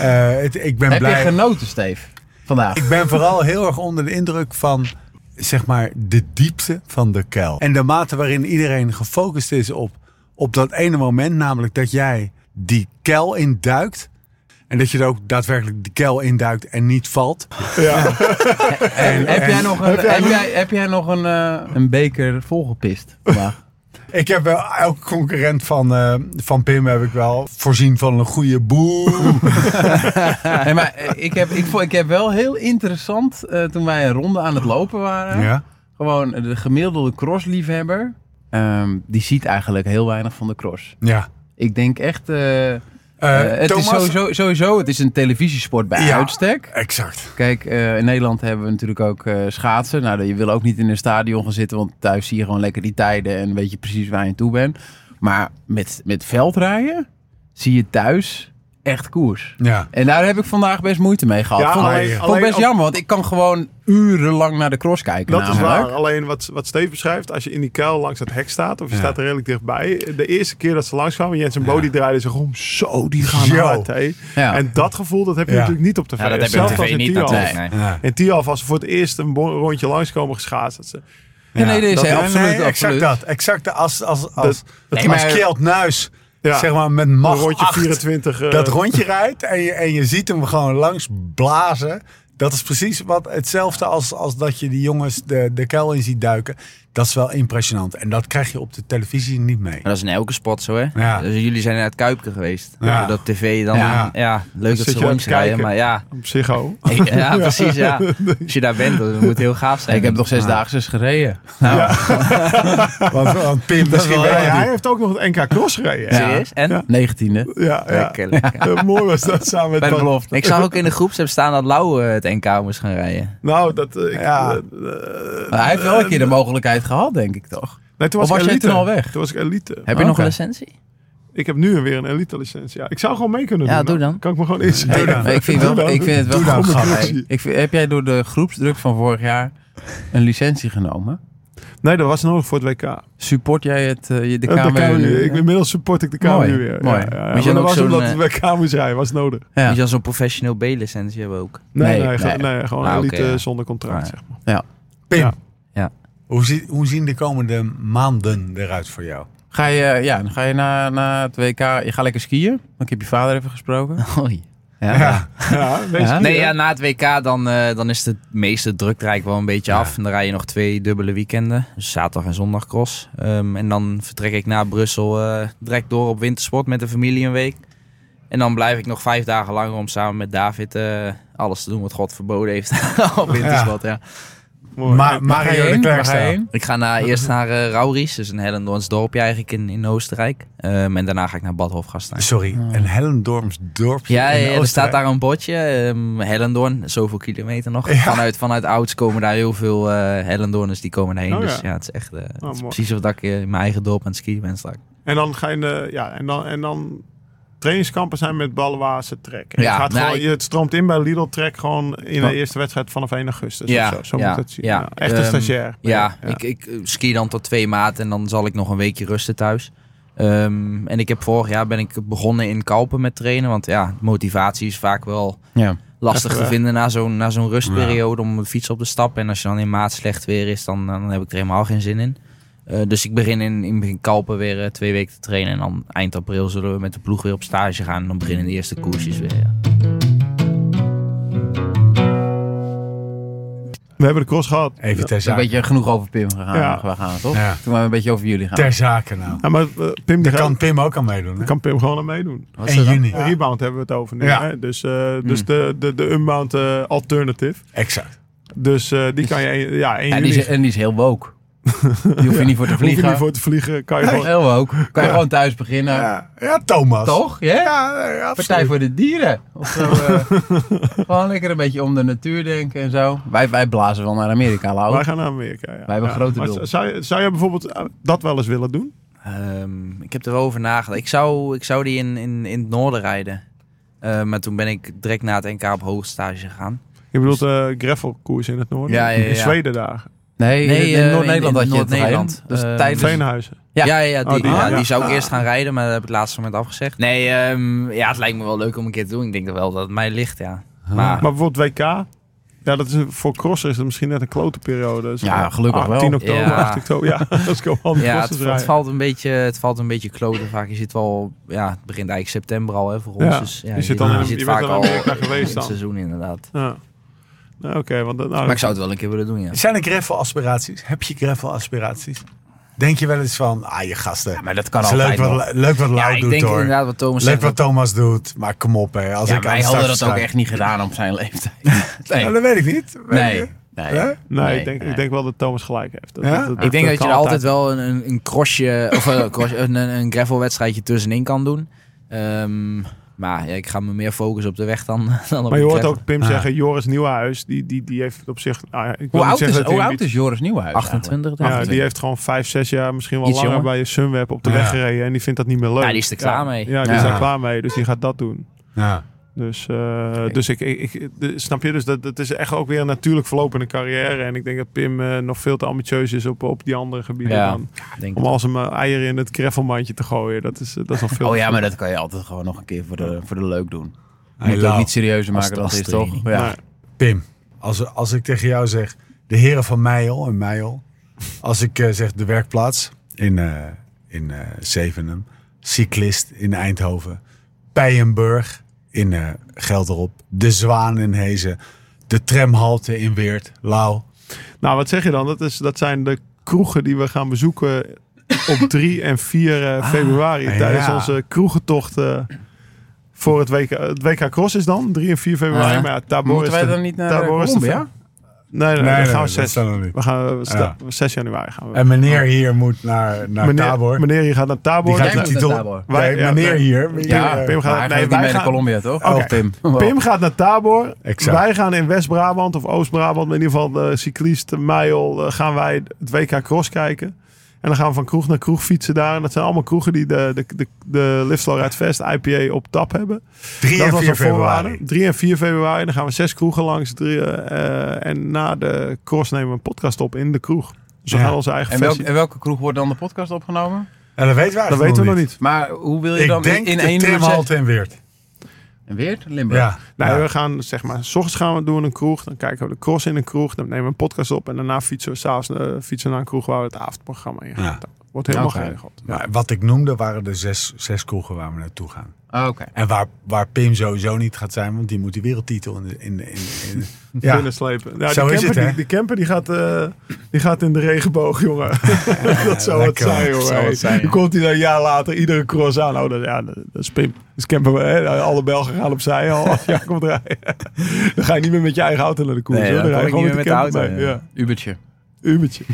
Speaker 2: Eh, het, ik ben
Speaker 4: Heb
Speaker 2: blij.
Speaker 4: je genoten, Steve? Vandaag.
Speaker 2: Ik ben vooral heel erg onder de indruk van zeg maar de diepte van de kuil. En de mate waarin iedereen gefocust is op, op dat ene moment, namelijk dat jij die kuil induikt. En dat je er ook daadwerkelijk die kuil induikt en niet valt. En,
Speaker 4: heb, jij nog een, heb, jij, heb jij nog een, eh, een beker volgepist vandaag?
Speaker 2: Ik heb wel elke concurrent van, eh, van Pim heb ik wel voorzien van een goede boe.
Speaker 4: nee, maar eh, ik heb, ik, ik heb wel heel interessant, eh, toen wij een ronde aan het lopen waren.
Speaker 2: Ja.
Speaker 4: Gewoon de gemiddelde crossliefhebber, ehm, die ziet eigenlijk heel weinig van de cross.
Speaker 2: Ja.
Speaker 4: Ik denk echt, eh, Eh, het
Speaker 2: Thomas?
Speaker 4: is sowieso, sowieso, het is een televisiesport bij
Speaker 2: Ja.
Speaker 4: uitstek.
Speaker 2: Exact.
Speaker 4: Kijk, eh, in Nederland hebben we natuurlijk ook schaatsen. Nou, je wil ook niet in een stadion gaan zitten, want thuis zie je gewoon lekker die tijden en weet je precies waar je aan toe bent. Maar met, met veldrijden zie je thuis echt koers.
Speaker 2: Ja.
Speaker 4: En daar heb ik vandaag best moeite mee gehad.
Speaker 6: Ja,
Speaker 4: vond,
Speaker 6: alleen-
Speaker 4: vond
Speaker 6: alleen
Speaker 4: best
Speaker 6: op-
Speaker 4: jammer, want ik kan gewoon urenlang naar de cross kijken.
Speaker 6: Dat is waar. Alleen wat, wat Steve beschrijft, als je in die kuil langs het hek staat, of je
Speaker 2: Ja.
Speaker 6: staat er redelijk dichtbij. De eerste keer dat ze langskwamen, Jens en Bodie draaiden zich om. Zo, die gaan
Speaker 2: Zo.
Speaker 6: hard. Hé.
Speaker 4: Ja.
Speaker 6: En dat gevoel, dat heb je
Speaker 2: Ja.
Speaker 6: natuurlijk niet op tv.
Speaker 7: Ja, dat heb je op
Speaker 6: als
Speaker 7: tv niet natuurlijk. Nee.
Speaker 6: In Tialf, als ze voor het eerst een rondje langskomen geschaatst. dat ze-
Speaker 4: Ja, nee,
Speaker 6: dat- Ja,
Speaker 4: absoluut,
Speaker 2: nee, exact
Speaker 4: absoluut.
Speaker 2: dat. Exact dat. Als, als, als,
Speaker 6: Dat-
Speaker 2: als,
Speaker 4: Nee, maar-
Speaker 2: Kjeld Nuis,
Speaker 6: Ja.
Speaker 2: zeg maar met macht
Speaker 6: rondje
Speaker 2: 8
Speaker 6: 24. eh,
Speaker 2: dat rondje rijdt en je, en je ziet hem gewoon langs blazen. Dat is precies wat hetzelfde als, als dat je die jongens de, de kuil in ziet duiken. Dat is wel impressionant. En dat krijg je op de televisie niet mee.
Speaker 7: Maar dat is in elke sport zo, hè?
Speaker 2: Ja.
Speaker 7: Dus jullie zijn naar het Kuipke geweest.
Speaker 2: Ja.
Speaker 7: Dat tv dan,
Speaker 2: Ja.
Speaker 7: ja, leuk dat ze rijden, maar ja.
Speaker 6: Op Psycho.
Speaker 7: Ja, precies, ja. Als je daar bent, dan moet het heel gaaf zijn.
Speaker 4: Ik heb nog zes dagen gereden. Nou,
Speaker 2: Want, want Pim, misschien
Speaker 4: wel
Speaker 6: hij heeft ook nog het NK Cross gereden.
Speaker 7: Serieus? En?
Speaker 6: Ja.
Speaker 4: negentiende.
Speaker 6: Ja, ja.
Speaker 7: Lekker, lekker.
Speaker 6: Eh, mooi was dat samen met
Speaker 4: Bij de belofte.
Speaker 7: Ik zag ook in de groepsapp staan dat Lau eh, het NK moest gaan rijden.
Speaker 6: Nou, dat... eh, ik,
Speaker 2: Ja.
Speaker 6: eh, eh,
Speaker 4: Maar hij heeft wel een keer de mogelijkheid gehad, denk ik toch?
Speaker 6: nee, toen
Speaker 4: Of
Speaker 6: was,
Speaker 4: was
Speaker 6: ik
Speaker 4: jij
Speaker 6: elite.
Speaker 4: toen al weg?
Speaker 6: Toen was ik elite.
Speaker 7: Heb je nog een licentie?
Speaker 6: Ik heb nu weer een elite licentie. Ja, ik zou gewoon mee kunnen
Speaker 7: Ja,
Speaker 6: doen.
Speaker 7: doe dan.
Speaker 6: Kan ik me gewoon inschrijven.
Speaker 4: Hey, ik, vind wel, ik vind het wel
Speaker 2: Doe dan,
Speaker 4: grappig. Ik vind, heb jij door de groepsdruk van vorig jaar een licentie genomen?
Speaker 6: Nee, dat was nodig voor het WK.
Speaker 4: Support jij het, eh, je- de
Speaker 6: Eh,
Speaker 4: KMU?
Speaker 6: de KMU. Ik, inmiddels support ik de KMU
Speaker 4: Mooi,
Speaker 6: weer.
Speaker 4: mooi.
Speaker 6: Ja, ja, ja.
Speaker 7: Moet je
Speaker 6: Maar dat was omdat
Speaker 7: zo'n,
Speaker 6: het WK moest rijden. Was nodig.
Speaker 4: Ja.
Speaker 7: Moet je dan zo'n professioneel B-licentie hebben ook?
Speaker 6: Nee,
Speaker 4: Nee,
Speaker 6: nee,
Speaker 4: nee.
Speaker 6: ge- nee, gewoon
Speaker 7: Ah,
Speaker 6: elite
Speaker 7: ja.
Speaker 6: zonder contract,
Speaker 7: Ah,
Speaker 6: zeg maar.
Speaker 2: Pim,
Speaker 6: Ja.
Speaker 7: Ja.
Speaker 2: Hoe, zie- hoe zien de komende maanden eruit voor jou?
Speaker 4: Ga je, ja, dan ga je naar, naar het WK, je gaat lekker skiën. Ik heb je vader even gesproken.
Speaker 7: Oei.
Speaker 4: Ja.
Speaker 2: Ja.
Speaker 7: Nee, ja, na het WK dan, eh, dan is het meeste druk er eigenlijk wel een beetje
Speaker 2: Ja.
Speaker 7: af. En dan rij je nog twee dubbele weekenden. Dus zaterdag en zondag cross. Ehm, en dan vertrek ik naar Brussel eh, direct door op wintersport met de familie een week. En dan blijf ik nog vijf dagen langer om samen met David eh, alles te doen wat God verboden heeft op wintersport. Ja.
Speaker 6: Mooi.
Speaker 2: Ma-
Speaker 6: Ja,
Speaker 4: Waar ga je
Speaker 2: Mario de?
Speaker 7: Ik ga naar, eerst naar eh Rauries, dus een Hellendoorns dorpje eigenlijk in, in Oostenrijk. Ehm, en daarna ga ik naar Bad Hofgastein.
Speaker 2: Sorry, een Hellendorms dorpje
Speaker 7: Ja,
Speaker 2: in
Speaker 7: ja, er staat daar een bordje, ehm Hellendoorn, zoveel kilometer nog.
Speaker 2: Ja.
Speaker 7: Vanuit, vanuit Ouds komen daar heel veel eh Hellendoorners die komen heen.
Speaker 6: Oh,
Speaker 7: dus
Speaker 6: ja.
Speaker 7: het is echt eh, het is
Speaker 6: mooi.
Speaker 7: precies of dat ik eh, in mijn eigen dorp aan het skiën ben straks.
Speaker 6: En dan ga je, ja, en dan, en dan trainingskampen zijn met Balwaase trek. En
Speaker 7: Ja,
Speaker 6: je, gaat
Speaker 7: nou,
Speaker 6: gewoon, je het stroomt in bij Lidl trek gewoon in de eerste wedstrijd vanaf 1 augustus.
Speaker 7: Ja,
Speaker 6: of zo, zo
Speaker 7: ja,
Speaker 6: moet het zien.
Speaker 7: ja.
Speaker 6: Ja, echt een
Speaker 7: Ehm,
Speaker 6: stagiair.
Speaker 7: Ja, Ik, ik eh, ski dan tot twee maart en dan zal ik nog een weekje rusten thuis. Ehm, en ik heb vorig jaar ben ik begonnen in Kalpen met trainen. Want ja, motivatie is vaak wel
Speaker 4: Ja.
Speaker 7: lastig te vinden na zo'n na zo'n rustperiode om de fiets op te stappen. En als je dan in maart slecht weer is, dan, dan heb ik er helemaal geen zin in. Eh, dus ik begin in, in begin Kalpen weer eh, twee weken te trainen. En dan eind april zullen we met de ploeg weer op stage gaan. En dan beginnen de eerste koersjes weer. Ja.
Speaker 6: We hebben de cross gehad.
Speaker 2: Even ter
Speaker 4: Een
Speaker 2: zake.
Speaker 4: beetje genoeg over Pim gegaan.
Speaker 6: Ja.
Speaker 4: We gaan, toch?
Speaker 2: Ja.
Speaker 4: Toen we een beetje over jullie gaan.
Speaker 2: Ter zake nou.
Speaker 6: Ja, maar eh, Pim,
Speaker 2: Daar kan Pim ook aan meedoen. Hè?
Speaker 6: kan Pim gewoon aan meedoen.
Speaker 7: Wat is
Speaker 2: 1
Speaker 7: dat dan?
Speaker 2: juni.
Speaker 6: Rebound hebben we het over nu.
Speaker 2: Ja.
Speaker 6: Hè? Dus, eh, dus de, de, de Unbound eh, Alternative.
Speaker 2: Exact.
Speaker 6: Dus eh, die kan je een- ja, 1
Speaker 4: En
Speaker 6: juni.
Speaker 4: die, is, en die is heel woke. Die hoef je niet voor te
Speaker 6: Hoef je
Speaker 4: vliegen.
Speaker 6: niet voor te vliegen. Kan je gewoon...
Speaker 4: Heel woke. Kan je gewoon thuis beginnen.
Speaker 2: Ja, ja Thomas.
Speaker 4: Toch? Ja?
Speaker 2: Ja.
Speaker 4: Partij voor de dieren. Of zo, eh. gewoon lekker een beetje om de natuur denken en zo. Wij, wij blazen wel naar Amerika, Lau.
Speaker 6: Wij gaan naar Amerika. Ja.
Speaker 4: Wij hebben
Speaker 6: ja.
Speaker 4: grote doel.
Speaker 6: Zou, je- zou jij bijvoorbeeld eh, dat wel eens willen doen?
Speaker 7: Ehm, ik heb er wel over nagedacht. Ik zou, ik zou die in, in, in het noorden rijden. Eh, maar toen ben ik direct na het NK op hoogstage gegaan.
Speaker 6: Je bedoelt eh gravelkoers in het noorden?
Speaker 7: Ja, ja, ja.
Speaker 6: In Zweden daar.
Speaker 4: Nee,
Speaker 7: Nee,
Speaker 4: in, in
Speaker 7: eh,
Speaker 4: Noord-Nederland had
Speaker 7: in
Speaker 4: je het
Speaker 7: Noord-Nederland.
Speaker 4: heen? Dus
Speaker 7: Eh,
Speaker 4: tijdens...
Speaker 6: Veenhuizen.
Speaker 4: Ja.
Speaker 7: Ja, ja, die,
Speaker 6: Oh, die-
Speaker 7: ja,
Speaker 6: ja.
Speaker 7: die zou ik eerst gaan rijden, maar dat heb ik laatste moment afgezegd. Nee, ehm, ja, het lijkt me wel leuk om een keer te doen. Ik denk wel dat het mij ligt, ja. Maar,
Speaker 6: Maar bijvoorbeeld WK, ja, dat is een, voor crosser is het misschien net een klote periode. Dus
Speaker 4: Ja, gelukkig wel.
Speaker 6: 10 oktober,
Speaker 7: Ja.
Speaker 6: 8 oktober, ja. Dat is gewoon
Speaker 7: ja, het, het, valt een beetje, het valt een beetje kloten vaak. Je zit wel, ja, het begint eigenlijk september al hè, voor ons.
Speaker 6: Ja,
Speaker 7: Dus, ja,
Speaker 6: je zit dan
Speaker 2: in-
Speaker 7: je
Speaker 6: je
Speaker 7: zit
Speaker 6: bent
Speaker 7: vaak al
Speaker 6: Amerika
Speaker 7: in
Speaker 6: geweest
Speaker 7: het seizoen inderdaad.
Speaker 6: Ja. Nou, Oké, want nou,
Speaker 7: Maar ik zou het wel een keer willen doen, ja.
Speaker 2: Zijn er gravel-aspiraties? Heb je gravel-aspiraties? Denk je wel eens van, ah je gasten,
Speaker 4: Maar dat kan
Speaker 2: is leuk
Speaker 4: altijd
Speaker 2: wat,
Speaker 4: nog.
Speaker 2: leuk wat
Speaker 7: Ja,
Speaker 2: Lau
Speaker 7: ik
Speaker 2: doet
Speaker 7: denk
Speaker 2: hoor.
Speaker 7: inderdaad wat Thomas
Speaker 2: Leuk
Speaker 7: zegt.
Speaker 2: wat Thomas doet, maar kom op hè. Als
Speaker 4: Ja,
Speaker 2: ik
Speaker 4: wij
Speaker 2: de
Speaker 4: hadden dat ook echt niet gedaan op zijn leeftijd.
Speaker 2: Ja,
Speaker 4: Nee.
Speaker 2: dat weet ik niet. Weet
Speaker 4: Nee. Nee.
Speaker 6: Nee,
Speaker 4: Nee,
Speaker 6: ik, denk,
Speaker 4: nee.
Speaker 6: ik denk wel dat Thomas gelijk heeft. Dat,
Speaker 2: Ja?
Speaker 6: dat- dat-
Speaker 7: Ik denk dat, je er altijd wel een, een, een crossje of een, cross, een, een een gravelwedstrijdje tussenin kan doen. Ehm, maar ja, ik ga me meer focussen op de weg dan, dan op
Speaker 6: Maar je hoort ook Pim
Speaker 2: Ah.
Speaker 6: zeggen, Joris Nieuwenhuis, die, die, die heeft op zich... Ah, ik wil
Speaker 4: Hoe oud
Speaker 6: zeggen
Speaker 4: is,
Speaker 6: dat
Speaker 4: hoe oud is Joris Nieuwhuis?
Speaker 7: 28, denk
Speaker 6: Ja, die heeft gewoon vijf, zes jaar, misschien wel
Speaker 7: Iets
Speaker 6: langer
Speaker 7: jonger.
Speaker 6: bij Sunweb op de
Speaker 2: Ja.
Speaker 6: weg gereden. En die vindt dat niet meer leuk.
Speaker 7: Ja, die is er klaar mee.
Speaker 6: Ja, die
Speaker 4: Ja.
Speaker 6: is er klaar mee. Dus die gaat dat doen.
Speaker 2: Ja.
Speaker 6: Dus, eh, dus ik, ik, ik- de- snap je? Dus dat, dat is echt ook weer een natuurlijk verloop in een carrière. En ik denk dat Pim eh, nog veel te ambitieus is op, op die andere gebieden.
Speaker 7: Ja.
Speaker 6: Dan,
Speaker 7: Denk
Speaker 6: om als een eh, eieren in het greffelmandje te gooien. Dat is, dat is nog veel.
Speaker 4: Oh ja, maar dat kan je altijd gewoon nog een keer voor de, voor de leuk doen. Je moet het ook
Speaker 2: Lau,
Speaker 4: niet serieuzer maken dan het is, toch? Ja.
Speaker 6: Nee.
Speaker 2: Pim, als, als ik tegen jou zeg, de heren van Meijel en Meijel. Als ik eh, zeg de werkplaats in, eh in eh Zevenum. Cyclist in Eindhoven. Pijenburg in eh Gelderop. De Zwaan in Hezen. De tramhalte in Weert. Lau.
Speaker 6: Nou, wat zeg je dan? Dat, is, dat zijn de kroegen die we gaan bezoeken op 3 en 4 eh, februari.
Speaker 2: ja.
Speaker 6: Tijdens onze kroegentocht eh, voor het WK. Het WK Cross is dan 3 en 4 februari.
Speaker 4: Ja.
Speaker 6: Maar ja, Tabor
Speaker 4: Moeten
Speaker 6: is
Speaker 4: wij
Speaker 6: de-
Speaker 4: dan niet naar
Speaker 6: Tabor is de-
Speaker 4: Colombia?
Speaker 6: Nee, nee, nee,
Speaker 2: Nee,
Speaker 6: dan
Speaker 2: nee,
Speaker 6: gaan we
Speaker 2: dat
Speaker 6: 6,
Speaker 2: staat nog niet.
Speaker 6: we gaan we sta-
Speaker 2: Ja.
Speaker 6: 6 januari gaan we.
Speaker 2: En meneer hier moet naar, naar
Speaker 6: meneer,
Speaker 2: Tabor.
Speaker 6: meneer, je gaat naar Tabor.
Speaker 2: Die gaat
Speaker 4: naar
Speaker 2: titel.
Speaker 4: Tabor.
Speaker 6: Wij- ja,
Speaker 2: meneer
Speaker 6: nee.
Speaker 2: hier. meneer,
Speaker 6: Ja,
Speaker 2: eh,
Speaker 6: Pim gaat- nee, wij
Speaker 4: naar
Speaker 6: gaan-
Speaker 4: Colombia, toch? Of Pim?
Speaker 6: Pim gaat naar Tabor.
Speaker 2: Exact.
Speaker 6: Wij gaan in West-Brabant of Oost-Brabant, maar in ieder geval de cyclist Meijel, eh, gaan wij het WK Cross kijken. En dan gaan we van kroeg naar kroeg fietsen daar. En dat zijn allemaal kroegen die de, de, de, de Ride Fest IPA op tap hebben.
Speaker 2: 3
Speaker 6: dat
Speaker 2: en
Speaker 6: was
Speaker 2: 4
Speaker 6: een voorwaarde.
Speaker 2: februari.
Speaker 6: 3 en 4 februari. Dan gaan we zes kroegen langs. Drie, eh, en na de cross nemen we een podcast op in de kroeg. Dus we
Speaker 2: Ja.
Speaker 6: gaan onze eigen
Speaker 4: En, welk, en welke kroeg wordt dan de podcast opgenomen?
Speaker 2: En dat weten we
Speaker 6: Dat weten we nog niet.
Speaker 4: Maar hoe wil je
Speaker 2: Ik
Speaker 4: dan
Speaker 2: denk
Speaker 4: in
Speaker 2: de
Speaker 4: één uur
Speaker 2: tramhalte in Weert.
Speaker 4: En weer Limburg?
Speaker 2: Ja.
Speaker 6: Nee,
Speaker 2: Ja.
Speaker 6: we gaan zeg maar, s ochtends gaan we doen een kroeg. Dan kijken we de cross in een kroeg. Dan nemen we een podcast op. En daarna fietsen we s'avonds uh, fietsen naar een kroeg waar we het avondprogramma in gaan.
Speaker 2: Ja.
Speaker 6: Wordt helemaal
Speaker 4: Oké.
Speaker 6: geregeld.
Speaker 2: Maar wat ik noemde waren de zes, zes kroegen waar we naartoe gaan.
Speaker 4: Oh, Oké.
Speaker 2: En waar, waar Pim sowieso niet gaat zijn, want die moet die wereldtitel in de... In, in, in, ja.
Speaker 6: binnenslepen. Ja,
Speaker 2: Zo
Speaker 6: die,
Speaker 2: is
Speaker 6: camper,
Speaker 2: het, hè?
Speaker 6: die, die camper die gaat, eh, die gaat in de regenboog, jongen. dat zou het zijn,
Speaker 2: hoor.
Speaker 6: jongen.
Speaker 4: Zou het zijn, ja.
Speaker 6: Dan komt hij dan een jaar later iedere cross aan. Oh, dat, ja, dat, is Pim. Dus camper, hè, alle Belgen gaan opzij al jij komt rijden. dan ga je niet meer met je eigen auto naar de koers.
Speaker 7: Nee,
Speaker 6: hoor.
Speaker 7: dan
Speaker 6: rij je gewoon
Speaker 7: niet meer met de
Speaker 6: camper
Speaker 7: auto,
Speaker 6: mee.
Speaker 7: ja.
Speaker 6: Ja.
Speaker 4: Ubertje.
Speaker 6: Ubertje.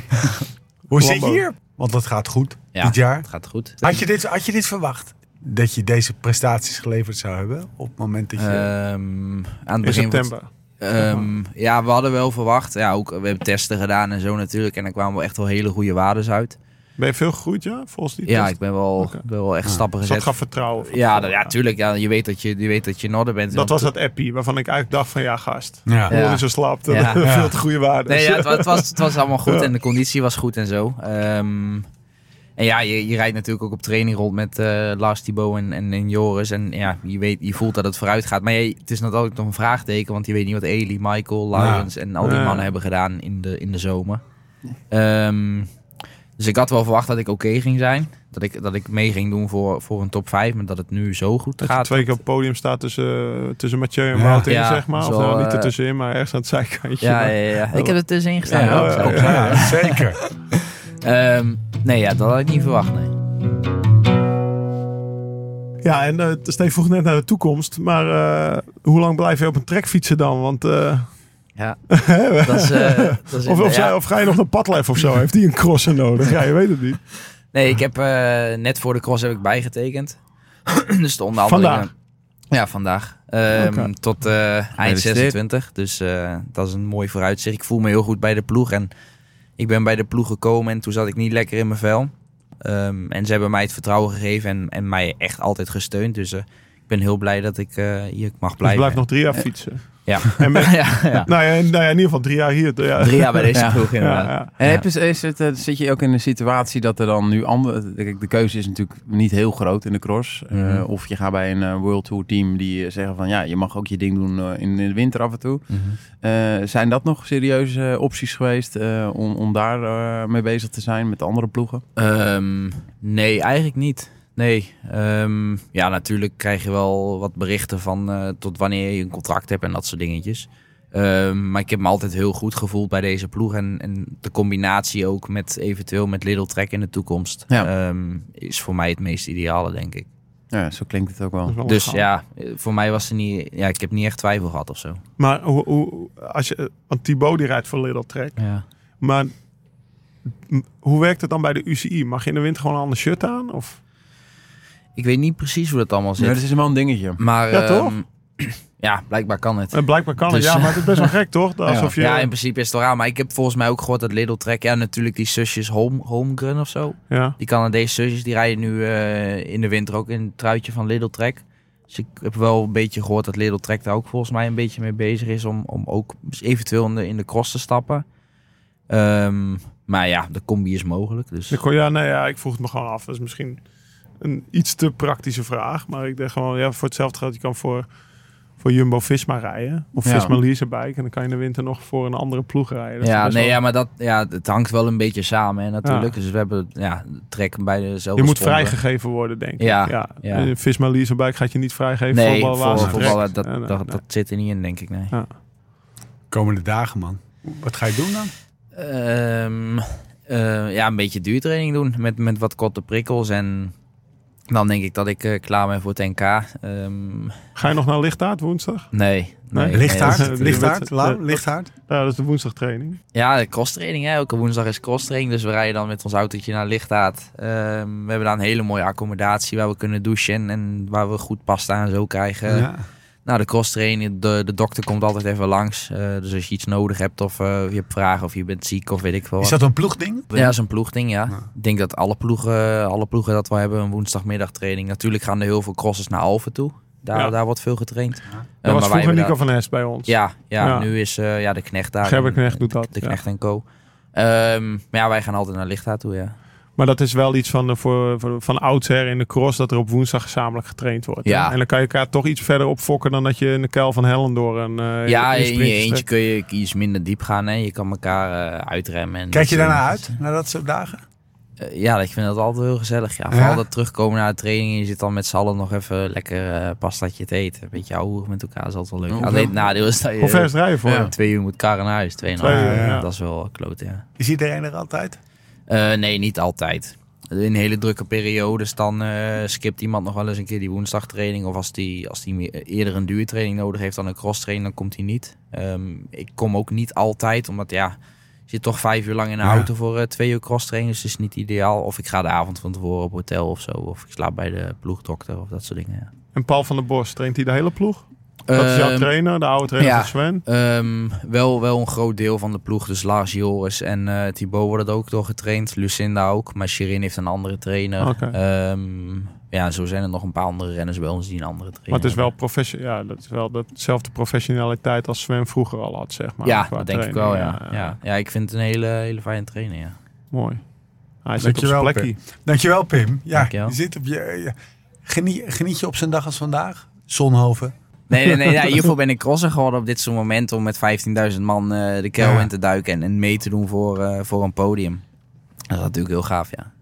Speaker 2: Hoe zit je hier? Want dat gaat goed
Speaker 7: Ja,
Speaker 2: dit jaar.
Speaker 7: het gaat goed.
Speaker 2: Had je, dit, had je dit verwacht? Dat je deze prestaties geleverd zou hebben op het moment dat je...
Speaker 7: Ehm, aan het
Speaker 6: In
Speaker 7: begin van-
Speaker 6: september.
Speaker 7: Ehm, ja, we hadden wel verwacht. Ja, ook, we hebben testen gedaan en zo natuurlijk. En er kwamen wel echt wel hele goede waardes uit.
Speaker 6: Ben je veel gegroeid, ja? Volgens die
Speaker 7: Ja,
Speaker 6: test?
Speaker 7: ik ben wel, ben wel echt stappen
Speaker 6: Dus dat
Speaker 7: gezet.
Speaker 6: gaf vertrouwen.
Speaker 7: Ja, dat, ja, tuurlijk. Ja, je, weet dat je, je weet dat je in orde bent.
Speaker 6: Dat was dat appie waarvan ik eigenlijk dacht van ja, gast.
Speaker 2: ja.
Speaker 6: Hoor
Speaker 7: Ja.
Speaker 6: je zo slap.
Speaker 7: Ja.
Speaker 6: veel te goede waarden.
Speaker 7: Nee, ja, het, wa- het was, het was allemaal goed
Speaker 6: Ja.
Speaker 7: en de conditie was goed en zo. Ehm, en ja, je, je rijdt natuurlijk ook op training rond met eh, Lars Thibaut en, en, en Joris. En ja, je, weet, je voelt dat het vooruit gaat. Maar je, het is natuurlijk nog een vraagteken, want je weet niet wat Eli, Michael, Laurens en al die
Speaker 6: Ja.
Speaker 7: mannen hebben gedaan in de, in de zomer. Ehm, dus ik had wel verwacht dat ik oké ging zijn. Dat ik, dat ik mee ging doen voor, voor een top 5, maar dat het nu zo goed
Speaker 6: Dat
Speaker 7: gaat.
Speaker 6: twee keer op het podium staat tussen, tussen Mathieu en
Speaker 2: Ja.
Speaker 6: Wout in,
Speaker 7: Ja,
Speaker 6: zeg maar. Of nou, niet
Speaker 7: eh,
Speaker 6: ertussenin, maar ergens aan het zijkantje.
Speaker 7: Ja, ja, ja. Ik heb er tussenin gestaan.
Speaker 4: Ja,
Speaker 7: hoor.
Speaker 6: ja,
Speaker 7: Zo.
Speaker 6: ja.
Speaker 2: Ja, zeker.
Speaker 7: Ehm, nee, ja, dat had ik niet verwacht, nee.
Speaker 6: Ja, en uh, Steve vroeg net naar de toekomst. Maar eh, hoe lang blijf je op een trek fietsen dan? Want, eh,
Speaker 7: Ja, dat is... eh, dat is
Speaker 6: of, of,
Speaker 7: ja.
Speaker 6: zij- of ga je nog naar Padlef of zo? Heeft hij een crosser nodig? Ja, je weet het niet.
Speaker 7: Nee, ik heb eh, net voor de cross heb ik bijgetekend. dus de onderhandelingen...
Speaker 6: Vandaag?
Speaker 7: Ja, vandaag. Ehm,
Speaker 6: Oké.
Speaker 7: Tot eh, eind
Speaker 4: Gefeliciteerd.
Speaker 7: 26. Dus eh, dat is een mooi vooruitzicht. Ik voel me heel goed bij de ploeg. En ik ben bij de ploeg gekomen en toen zat ik niet lekker in mijn vel. Ehm, en ze hebben mij het vertrouwen gegeven en, en mij echt altijd gesteund. Dus ik ben heel blij dat ik eh, hier mag
Speaker 6: Dus
Speaker 7: blijven.
Speaker 6: blijf nog drie jaar fietsen.
Speaker 7: Ja.
Speaker 6: En met-
Speaker 7: ja, ja.
Speaker 6: Nou, ja, nou ja, in ieder geval drie jaar hier. Ja.
Speaker 7: Drie jaar bij deze
Speaker 4: Ja.
Speaker 7: ploeg inderdaad.
Speaker 6: ja.
Speaker 4: En heb je, is het, eh, zit je ook in een situatie dat er dan nu andere... Kijk, de keuze is natuurlijk niet heel groot in de cross. Eh,
Speaker 7: Mhm.
Speaker 4: of je gaat bij een eh, World Tour team die zeggen van... Ja, je mag ook je ding doen in, in de winter af en toe.
Speaker 7: Mhm.
Speaker 4: Eh, zijn dat nog serieuze opties geweest eh, om, om daar mee bezig te zijn met andere ploegen?
Speaker 7: Ehm, nee, eigenlijk niet. Nee. Ehm, ja, natuurlijk krijg je wel wat berichten van eh, tot wanneer je een contract hebt en dat soort dingetjes. Ehm, maar ik heb me altijd heel goed gevoeld bij deze ploeg. En, en de combinatie ook met eventueel met Little Trek in de toekomst
Speaker 4: Ja.
Speaker 7: ehm, is voor mij het meest ideale, denk ik.
Speaker 4: Ja, zo klinkt het ook wel.
Speaker 7: Dus ja, voor mij was er niet. Ja, ik heb niet echt twijfel gehad of zo.
Speaker 6: Maar hoe, hoe, als je, want Thibaut die rijdt voor Little Trek.
Speaker 7: Ja.
Speaker 6: Maar hoe werkt het dan bij de UCI? Mag je in de winter gewoon een ander shirt aan? Of?
Speaker 7: Ik weet niet precies hoe dat allemaal zit.
Speaker 4: Ja, dat is wel een dingetje.
Speaker 7: Maar
Speaker 6: Ja, toch?
Speaker 7: ehm, ja, blijkbaar kan het.
Speaker 6: Eh, blijkbaar kan het,
Speaker 7: Dus-
Speaker 6: ja, maar het is best wel gek, toch? Alsof je,
Speaker 7: Ja, in principe is het wel raar. Maar ik heb volgens mij ook gehoord dat Lidl Trek... Ja, natuurlijk die zusjes Home, Holmgren of zo.
Speaker 6: ja.
Speaker 7: Die Canadese zusjes, die rijden nu eh, in de winter ook in het truitje van Lidl Trek. Dus ik heb wel een beetje gehoord dat Lidl Trek daar ook volgens mij een beetje mee bezig is... om, om ook eventueel in de, in de cross te stappen. Ehm, maar ja, de combi is mogelijk. Dus
Speaker 6: Ik, ja, nee, ja, ik vroeg het me gewoon af. Dat is misschien een iets te praktische vraag. Maar ik denk gewoon, ja, voor hetzelfde geld, je kan voor, voor Jumbo-Visma rijden. Of
Speaker 4: Ja.
Speaker 6: Visma Leasebike. En dan kan je in de winter nog voor een andere ploeg rijden. Dat
Speaker 7: ja, nee,
Speaker 6: wel-
Speaker 7: ja, maar dat, ja, het hangt wel een beetje samen hè, natuurlijk. Dus we hebben ja, Trek bij dezelfde
Speaker 6: Je moet vrijgegeven worden, denk ik.
Speaker 7: Ja,
Speaker 6: ja.
Speaker 7: ja.
Speaker 6: Eh, Visma Leasebike gaat je niet vrijgeven
Speaker 7: Nee,
Speaker 6: voor
Speaker 7: voor, voor ballen, dat,
Speaker 6: Nee, nee,
Speaker 7: dat,
Speaker 6: nee.
Speaker 7: dat zit er niet in, denk ik. Nee.
Speaker 5: Komende dagen, man. Wat ga je doen dan?
Speaker 7: Ehm, eh, ja, een beetje duurtraining doen met, met wat korte prikkels. En dan denk ik dat ik eh, klaar ben voor het NK. Ehm,
Speaker 6: Ga je nog naar Lichtaard woensdag?
Speaker 7: nee. nee,
Speaker 6: Nee?
Speaker 5: Lichtaard?
Speaker 7: nee,
Speaker 6: dat-
Speaker 5: Lichtaard?
Speaker 6: dat-
Speaker 5: Lau?
Speaker 6: dat-
Speaker 5: Lichtaard?
Speaker 6: Ja, dat is de woensdagtraining.
Speaker 7: Ja, de crosstraining. Hè. Elke woensdag is crosstraining. Dus we rijden dan met ons autootje naar Lichtaard. Ehm, we hebben daar een hele mooie accommodatie waar we kunnen douchen. En, en waar we goed pasta en zo krijgen.
Speaker 5: ja.
Speaker 7: Nou, de crosstraining, de, de dokter komt altijd even langs. Eh, dus als je iets nodig hebt of eh, je hebt vragen of je bent ziek of weet ik veel
Speaker 5: Is dat een ploegding?
Speaker 7: Ja, dat is een ploegding, ja.
Speaker 5: Ja.
Speaker 7: Ik denk dat alle ploegen, alle ploegen dat we hebben een woensdagmiddagtraining. Natuurlijk gaan er heel veel crossers naar Alphen toe. Daar,
Speaker 6: Ja.
Speaker 7: daar wordt veel getraind. Eh,
Speaker 6: Dat
Speaker 7: maar
Speaker 6: was
Speaker 7: wij
Speaker 6: vroeger Nico van Hest bij ons.
Speaker 7: Ja, ja,
Speaker 6: Ja.
Speaker 7: nu is eh, ja, de knecht daar.
Speaker 6: Gerber Knecht doet dat,
Speaker 7: De
Speaker 6: ja.
Speaker 7: knecht en co. Ehm, maar ja, wij gaan altijd naar Lichtaard toe, ja.
Speaker 6: Maar dat is wel iets van, de, voor, van oudsher in de cross dat er op woensdag gezamenlijk getraind wordt.
Speaker 7: Ja.
Speaker 6: En dan kan je elkaar toch iets verder opfokken dan dat je in de kuil van Hellen door een eh,
Speaker 7: ja, in je
Speaker 6: sprintje
Speaker 7: eentje kun je iets minder diep gaan. Hè. Je kan elkaar eh, uitremmen. En
Speaker 5: Kijk je daarna uit, naar dat soort dagen?
Speaker 7: Eh, ja, ik vind dat altijd heel gezellig. Ja.
Speaker 5: Ja?
Speaker 7: Vooral dat terugkomen naar de training. en Je zit dan met z'n allen nog even lekker eh pastaatje te eten. Een beetje ouwe met elkaar is altijd wel leuk. Alleen het nadeel is dat je
Speaker 6: Hoe ver is het rijden voor?
Speaker 4: Ja.
Speaker 7: twee uur moet karren naar huis. Twee
Speaker 6: Twee
Speaker 5: uur,
Speaker 6: ja.
Speaker 7: Dat is wel kloot, ja.
Speaker 5: Is iedereen er altijd?
Speaker 7: Eh, nee, niet altijd. In hele drukke periodes dan eh, skipt iemand nog wel eens een keer die woensdagtraining. Of als die, als die eerder een duurtraining nodig heeft dan een crosstraining, dan komt hij niet. Ehm, ik kom ook niet altijd, omdat ja, je zit toch vijf uur lang in de
Speaker 5: Ja.
Speaker 7: auto voor eh, twee uur crosstraining. Dus het is niet ideaal. Of ik ga de avond van tevoren op hotel of zo. Of ik slaap bij de ploegdokter of dat soort dingen. Ja.
Speaker 6: En Paul van der Bos, traint hij de hele ploeg? Dat is jouw
Speaker 7: Ehm,
Speaker 6: trainer, de oude trainer
Speaker 7: ja.
Speaker 6: van Sven.
Speaker 7: Ehm, wel, wel een groot deel van de ploeg. Dus Lars Joris en eh Thibaut worden er ook door getraind. Lucinda ook. Maar Shirin heeft een andere trainer. Ehm, ja, zo zijn er nog een paar andere renners bij ons die een andere trainer
Speaker 6: Maar het is wel,
Speaker 7: hebben.
Speaker 6: profession ja, dat is wel dezelfde professionaliteit als Sven vroeger al had, zeg maar.
Speaker 7: Ja, dat denk ik wel, ja. Ja, ja. ik vind het een hele, hele fijne trainer, ja.
Speaker 6: Mooi. Hij zit op zijn
Speaker 5: Dankjewel,
Speaker 6: plekje.
Speaker 5: Dankjewel, Pim. Ja,
Speaker 7: Dankjewel.
Speaker 5: je zit op je... je- Geniet, geniet je op zo'n dag als vandaag? Zonhoven.
Speaker 7: Nee, nee, nee. Ja, hiervoor ben ik crosser geworden op dit soort moment om met 15.000 man eh, de kel
Speaker 5: Ja.
Speaker 7: in te duiken en, en mee te doen voor, eh, voor een podium. Dat is natuurlijk heel gaaf, ja.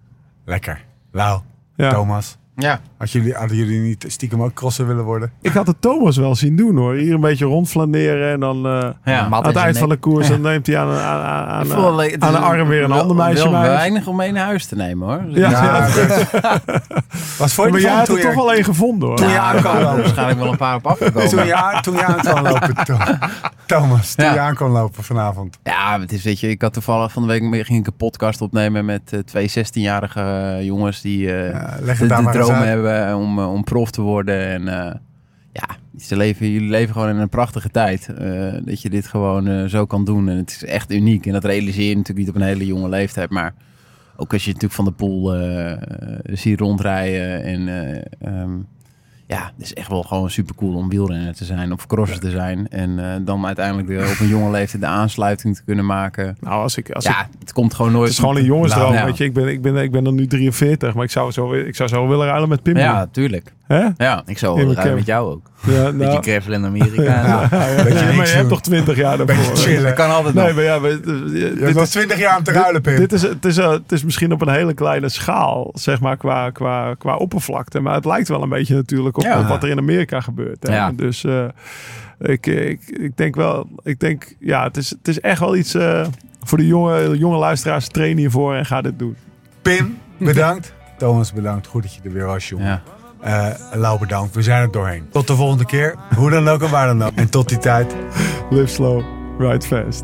Speaker 5: Lekker. Lau,
Speaker 6: Ja.
Speaker 5: Thomas.
Speaker 4: Ja,
Speaker 5: Had jullie, hadden jullie niet stiekem ook crosser willen worden?
Speaker 6: Ik had het Thomas wel zien doen hoor. Hier een beetje rondflaneren en dan eh,
Speaker 4: ja.
Speaker 6: Aan het
Speaker 7: in
Speaker 6: eind van de koers dan neemt hij aan, aan, aan, aan, de arm weer een
Speaker 4: wel-
Speaker 6: ander meisje mee.
Speaker 4: weinig om mee naar huis te nemen hoor. Dus
Speaker 6: Ja, ja.
Speaker 5: Was voor je
Speaker 6: Maar jij had
Speaker 5: toen
Speaker 6: er toch wel één gevonden hoor.
Speaker 5: Toen je
Speaker 4: Ja,
Speaker 5: aan
Speaker 4: er
Speaker 5: lopen.
Speaker 4: waarschijnlijk wel een paar op afgekomen.
Speaker 5: Toen je, aan- toen je aan kwam lopen, Tho- Thomas. Toen
Speaker 4: Ja.
Speaker 5: je aan kwam lopen vanavond.
Speaker 4: Ja, het is, weet je, ik had toevallig van de week ging ik een podcast opnemen met eh, twee 16-jarige eh, jongens die eh,
Speaker 5: Ja, leg het daar maar
Speaker 4: droom
Speaker 5: uit.
Speaker 4: hebben om, eh, om prof te worden. En eh, ja, ze leven, jullie leven gewoon in een prachtige tijd. eh, dat je dit gewoon eh, zo kan doen. En het is echt uniek. En dat realiseer je natuurlijk niet op een hele jonge leeftijd. Maar ook als je natuurlijk van de pool eh ziet rondrijden. En eh, ehm, ja, het is echt wel gewoon super cool om wielrenner te zijn of crosser te zijn. En eh, dan uiteindelijk de, op een jonge leeftijd de aansluiting te kunnen maken.
Speaker 6: Nou, als ik, als ik
Speaker 4: Ja, het komt gewoon nooit.
Speaker 6: Het is gewoon een jongensdroom,
Speaker 4: Nou,
Speaker 6: weet je. Ik ben, ik, ben, ik ben dan nu 43, maar ik zou zo, ik zou zo willen ruilen met Pim.
Speaker 4: Ja, tuurlijk.
Speaker 6: Hè?
Speaker 4: Ja.
Speaker 7: Ik zou wel rijden met jou ook.
Speaker 6: Ja,
Speaker 7: Beetje
Speaker 6: nou,
Speaker 7: gravel in Amerika.
Speaker 2: Ja,
Speaker 6: ja,
Speaker 2: beetje
Speaker 6: maar je hebt toch 20 jaar daarvoor.
Speaker 2: Beetje chillen.
Speaker 4: Dat kan altijd
Speaker 6: Nee,
Speaker 4: nog.
Speaker 6: maar ja, maar,
Speaker 2: Je hebt
Speaker 6: dit is,
Speaker 2: 20 jaar om te ruilen, Pim.
Speaker 6: dit is, het, is, eh, het is misschien op een hele kleine schaal, zeg maar, qua, qua, qua oppervlakte. Maar het lijkt wel een beetje natuurlijk op,
Speaker 4: Ja.
Speaker 6: op wat er in Amerika gebeurt. Hè?
Speaker 7: Ja.
Speaker 6: Dus eh, ik, ik, ik denk wel, ik denk, ja, het is, het is echt wel iets eh, voor de jonge, jonge luisteraars. Train hiervoor en ga dit doen.
Speaker 2: Pim, bedankt. Thomas, bedankt. Goed dat je er weer was, jongen. Eh, Lau, bedankt. We zijn er doorheen. Tot de volgende keer. Hoe dan ook en waar dan ook. En tot die tijd.
Speaker 6: Live slow, ride fast.